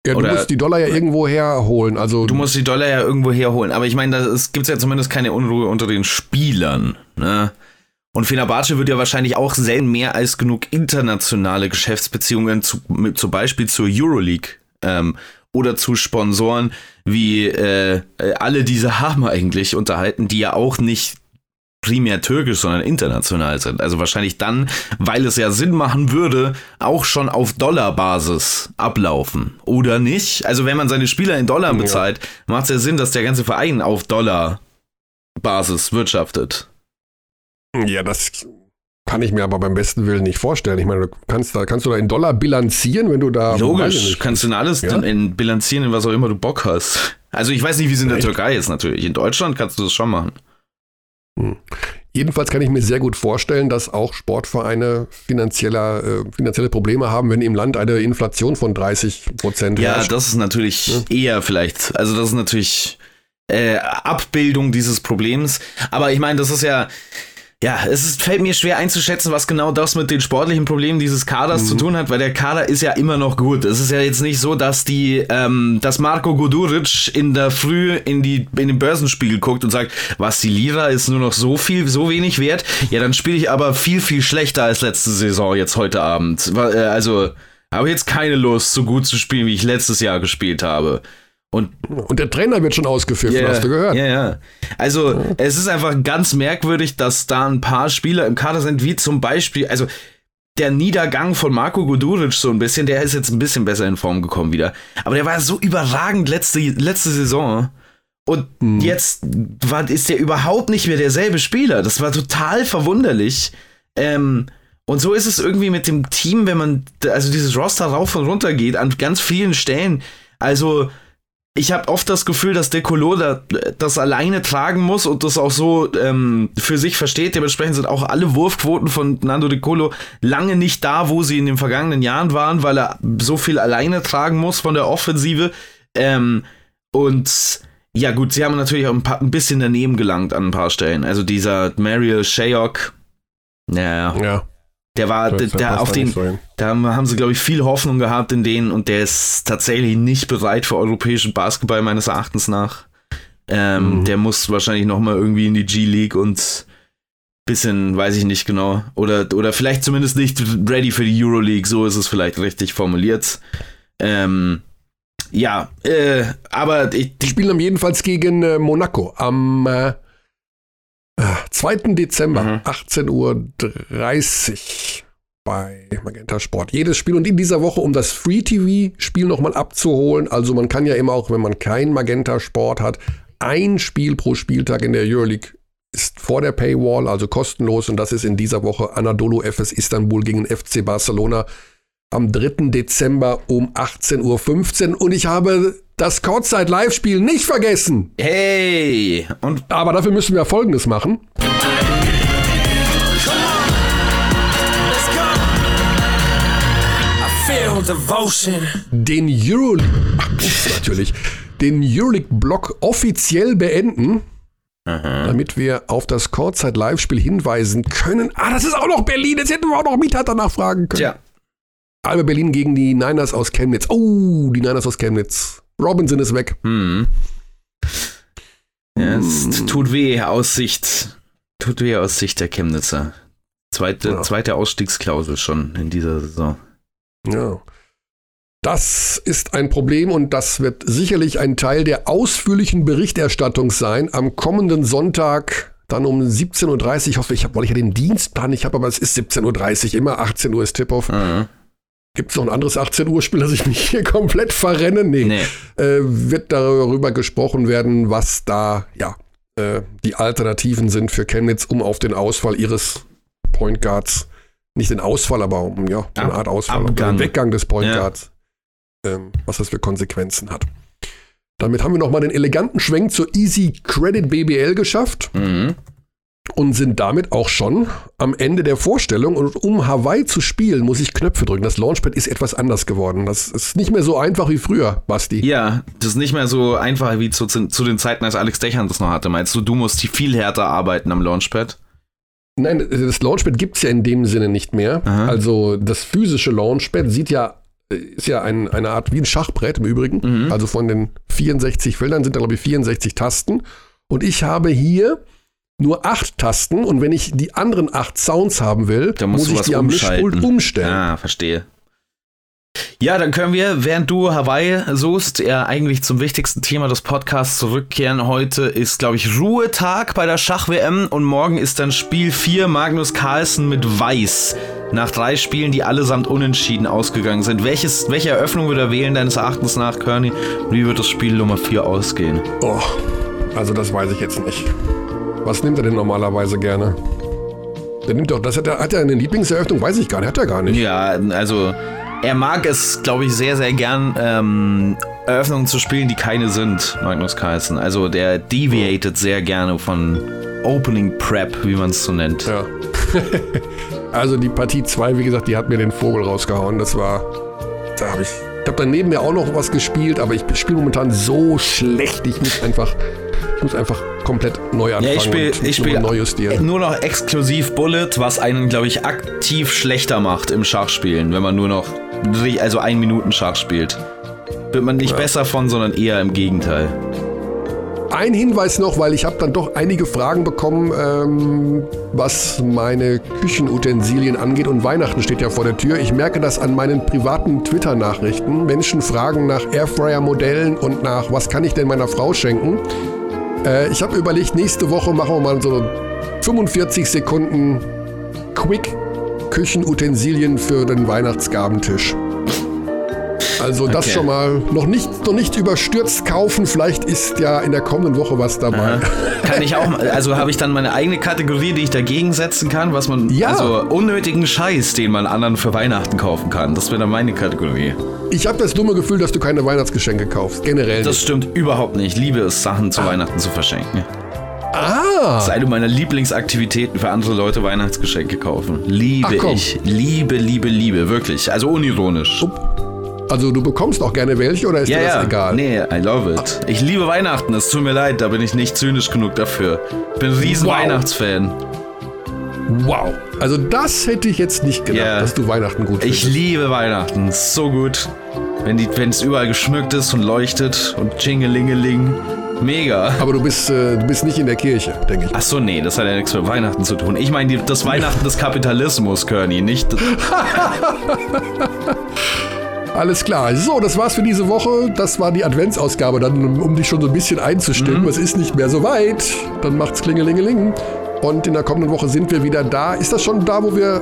Ja, du oder, musst die Dollar ja irgendwo herholen. Also du musst die Dollar ja irgendwo herholen. Aber ich meine, es gibt ja zumindest keine Unruhe unter den Spielern. Ne? Und Fenerbahce wird ja wahrscheinlich auch selten mehr als genug internationale Geschäftsbeziehungen, zu, mit, zum Beispiel zur Euroleague ähm, oder zu Sponsoren, wie äh, alle diese haben eigentlich unterhalten, die ja auch nicht primär türkisch, sondern international sind. Also wahrscheinlich dann, weil es ja Sinn machen würde, auch schon auf Dollarbasis ablaufen. Oder nicht? Also wenn man seine Spieler in Dollar bezahlt, ja. macht es ja Sinn, dass der ganze Verein auf Dollarbasis wirtschaftet. Ja, das kann ich mir aber beim besten Willen nicht vorstellen. Ich meine, du kannst da, kannst du da in Dollar bilanzieren, wenn du da. Logisch, kannst du in alles ja? in bilanzieren, in was auch immer du Bock hast. Also ich weiß nicht, wie es in der Echt? Türkei ist natürlich. In Deutschland kannst du das schon machen. Hm. Jedenfalls kann ich mir sehr gut vorstellen, dass auch Sportvereine finanzieller, äh, finanzielle Probleme haben, wenn im Land eine Inflation von 30 Prozent Ja, herrscht. das ist natürlich ja. eher vielleicht, also das ist natürlich äh, Abbildung dieses Problems. Aber ich meine, das ist ja, ja, es ist, fällt mir schwer einzuschätzen, was genau das mit den sportlichen Problemen dieses Kaders mhm. zu tun hat, weil der Kader ist ja immer noch gut. Es ist ja jetzt nicht so, dass die, ähm, dass Marco Goduric in der Früh in die in den Börsenspiegel guckt und sagt, was die Lira ist nur noch so viel, so wenig wert. Ja, dann spiele ich aber viel viel schlechter als letzte Saison jetzt heute Abend. Äh, also habe jetzt keine Lust, so gut zu spielen, wie ich letztes Jahr gespielt habe. Und, und der Trainer wird schon ausgepfiffen, yeah, hast du gehört? Ja, ja. Also, ja. es ist einfach ganz merkwürdig, dass da ein paar Spieler im Kader sind, wie zum Beispiel, also der Niedergang von Marco Guduric so ein bisschen, der ist jetzt ein bisschen besser in Form gekommen wieder. Aber der war so überragend letzte, letzte Saison. Und hm. jetzt war, ist der überhaupt nicht mehr derselbe Spieler. Das war total verwunderlich. Ähm, und so ist es irgendwie mit dem Team, wenn man, also dieses Roster rauf und runter geht, an ganz vielen Stellen. Also, ich habe oft das Gefühl, dass Decolo da, das alleine tragen muss und das auch so ähm, für sich versteht. Dementsprechend sind auch alle Wurfquoten von Nando Decolo lange nicht da, wo sie in den vergangenen Jahren waren, weil er so viel alleine tragen muss von der Offensive. Ähm, und ja, gut, sie haben natürlich auch ein, paar, ein bisschen daneben gelangt an ein paar Stellen. Also dieser Mariel Shayok, naja. Ja. Der war, der, der auf den, da haben sie, glaube ich, viel Hoffnung gehabt in denen und der ist tatsächlich nicht bereit für europäischen Basketball meines Erachtens nach. Ähm, mhm. Der muss wahrscheinlich noch mal irgendwie in die G-League und bisschen, weiß ich nicht genau, oder, oder vielleicht zumindest nicht ready für die Euroleague, so ist es vielleicht richtig formuliert. Ähm, ja, äh, aber ich, die spielen jedenfalls gegen äh, Monaco am äh, 2. Dezember, mhm. 18.30 Uhr bei Magenta Sport. Jedes Spiel und in dieser Woche, um das Free TV-Spiel nochmal abzuholen. Also man kann ja immer auch, wenn man kein Magenta Sport hat, ein Spiel pro Spieltag in der Euroleague ist vor der Paywall, also kostenlos. Und das ist in dieser Woche Anadolu FS Istanbul gegen FC Barcelona am 3. Dezember um 18.15 Uhr. Und ich habe das Courtside Live-Spiel nicht vergessen. Hey! Und Aber dafür müssen wir Folgendes machen. Den Euroleague, natürlich, den Euroleague-Block offiziell beenden. Aha. damit wir auf das Courtside Live-Spiel hinweisen können. Ah, das ist auch noch Berlin. Jetzt hätten wir auch noch Mieter danach fragen können. Ja. Alba Berlin gegen die Niners aus Chemnitz. Oh, die Niners aus Chemnitz. Robinson ist weg. Hm. Ja, es hm. tut weh aus Sicht, tut weh aus Sicht der Chemnitzer. Zweite, ja. zweite Ausstiegsklausel schon in dieser Saison. Ja. Das ist ein Problem und das wird sicherlich ein Teil der ausführlichen Berichterstattung sein am kommenden Sonntag, dann um 17.30 Uhr. Ich hoffe, ich habe, weil ich ja den Dienstplan nicht habe, aber es ist 17.30 Uhr, immer 18 Uhr ist Tip-Off. Mhm. Gibt es noch ein anderes 18 Uhr Spiel, dass ich mich <laughs> hier komplett verrenne? Nee. nee. Äh, wird darüber gesprochen werden, was da ja äh, die Alternativen sind für Chemnitz, um auf den Ausfall ihres Point Guards, nicht den Ausfall, aber um ja, so eine Art Ausfall, um den Weggang des Point Guards, ja. ähm, was das für Konsequenzen hat. Damit haben wir nochmal den eleganten Schwenk zur Easy Credit BBL geschafft. Mhm und sind damit auch schon am Ende der Vorstellung. Und um Hawaii zu spielen, muss ich Knöpfe drücken. Das Launchpad ist etwas anders geworden. Das ist nicht mehr so einfach wie früher, Basti. Ja, das ist nicht mehr so einfach wie zu, zu den Zeiten, als Alex Dechern das noch hatte. Meinst du, du musst viel härter arbeiten am Launchpad? Nein, das Launchpad gibt es ja in dem Sinne nicht mehr. Aha. Also das physische Launchpad sieht ja ist ja ein, eine Art wie ein Schachbrett im Übrigen. Mhm. Also von den 64 Feldern sind da, glaube ich, 64 Tasten. Und ich habe hier nur acht Tasten und wenn ich die anderen acht Sounds haben will, dann muss ich die am Mischpult umstellen. Ah, verstehe. Ja, dann können wir, während du Hawaii suchst, ja eigentlich zum wichtigsten Thema des Podcasts zurückkehren. Heute ist, glaube ich, Ruhetag bei der Schach-WM und morgen ist dann Spiel 4 Magnus Carlsen mit Weiß. Nach drei Spielen, die allesamt unentschieden ausgegangen sind. Welches, welche Eröffnung wird er wählen, deines Erachtens nach, Kearney? Wie wird das Spiel Nummer 4 ausgehen? Oh, also das weiß ich jetzt nicht. Was nimmt er denn normalerweise gerne? Der nimmt doch, das hat er, hat er eine Lieblingseröffnung? Weiß ich gar nicht, hat er gar nicht. Ja, also er mag es, glaube ich, sehr, sehr gern, ähm, Eröffnungen zu spielen, die keine sind, Magnus Carlsen. Also der deviated sehr gerne von Opening Prep, wie man es so nennt. Ja. <laughs> also die Partie 2, wie gesagt, die hat mir den Vogel rausgehauen. Das war, da habe ich, ich habe daneben mir auch noch was gespielt, aber ich spiele momentan so schlecht, ich muss einfach Ich muss einfach komplett neu anfangen Ja, ich spiele ich spiel neu justieren. nur noch exklusiv Bullet, was einen, glaube ich, aktiv schlechter macht im Schachspielen, wenn man nur noch also ein Minuten Schach spielt. Wird man nicht besser von, sondern eher im Gegenteil. Ein Hinweis noch, weil ich habe dann doch einige Fragen bekommen, ähm, was meine Küchenutensilien angeht und Weihnachten steht ja vor der Tür. Ich merke das an meinen privaten Twitter-Nachrichten. Menschen fragen nach Airfryer-Modellen und nach, was kann ich denn meiner Frau schenken? Äh, ich habe überlegt, nächste Woche machen wir mal so 45 Sekunden Quick Küchenutensilien für den Weihnachtsgabentisch. Also das Okay. schon mal noch nicht, noch nicht überstürzt kaufen. Vielleicht ist ja in der kommenden Woche was dabei. Kann ich auch, mal- also habe ich dann meine eigene Kategorie, die ich dagegen setzen kann, was man, Ja. also unnötigen Scheiß, den man anderen für Weihnachten kaufen kann. Das wäre dann meine Kategorie. Ich habe das dumme Gefühl, dass du keine Weihnachtsgeschenke kaufst. Generell Das stimmt überhaupt nicht. Ich liebe es, Sachen zu Weihnachten zu verschenken. Ah! Das ist eine meiner Lieblingsaktivitäten für andere Leute Weihnachtsgeschenke kaufen. Liebe ich. Liebe, liebe, liebe. Wirklich. Also unironisch. Also du bekommst auch gerne welche oder ist Ja, dir das ja. egal? Nee, I love it. Ich liebe Weihnachten. Es tut mir leid, da bin ich nicht zynisch genug dafür. Bin ein riesen Wow. Weihnachtsfan. Wow. Also das hätte ich jetzt nicht gedacht, Ja. dass du Weihnachten gut Ich findest. liebe Weihnachten. So gut. Wenn es überall geschmückt ist und leuchtet und Chingelingeling. Mega. Aber du bist, äh, du bist nicht in der Kirche, denke ich. Ach so, nee, das hat ja nichts mit Weihnachten zu tun. Ich meine das Weihnachten des Kapitalismus, Körny, nicht <laughs> <laughs> Alles klar. So, das war's für diese Woche. Das war die Adventsausgabe, dann, um, um dich schon so ein bisschen einzustimmen. Es ist nicht mehr so weit. Dann macht's klingelingeling. Und in der kommenden Woche sind wir wieder da. Ist das schon da, wo wir.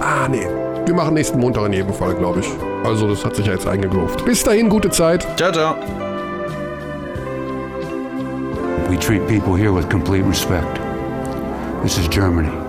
Ah, nee. Wir machen nächsten Montag in jedem Fall, glaube ich. Also, das hat sich ja jetzt eingegroovt. Bis dahin, gute Zeit. Ciao, ciao. We treat people here with complete respect. This is Germany.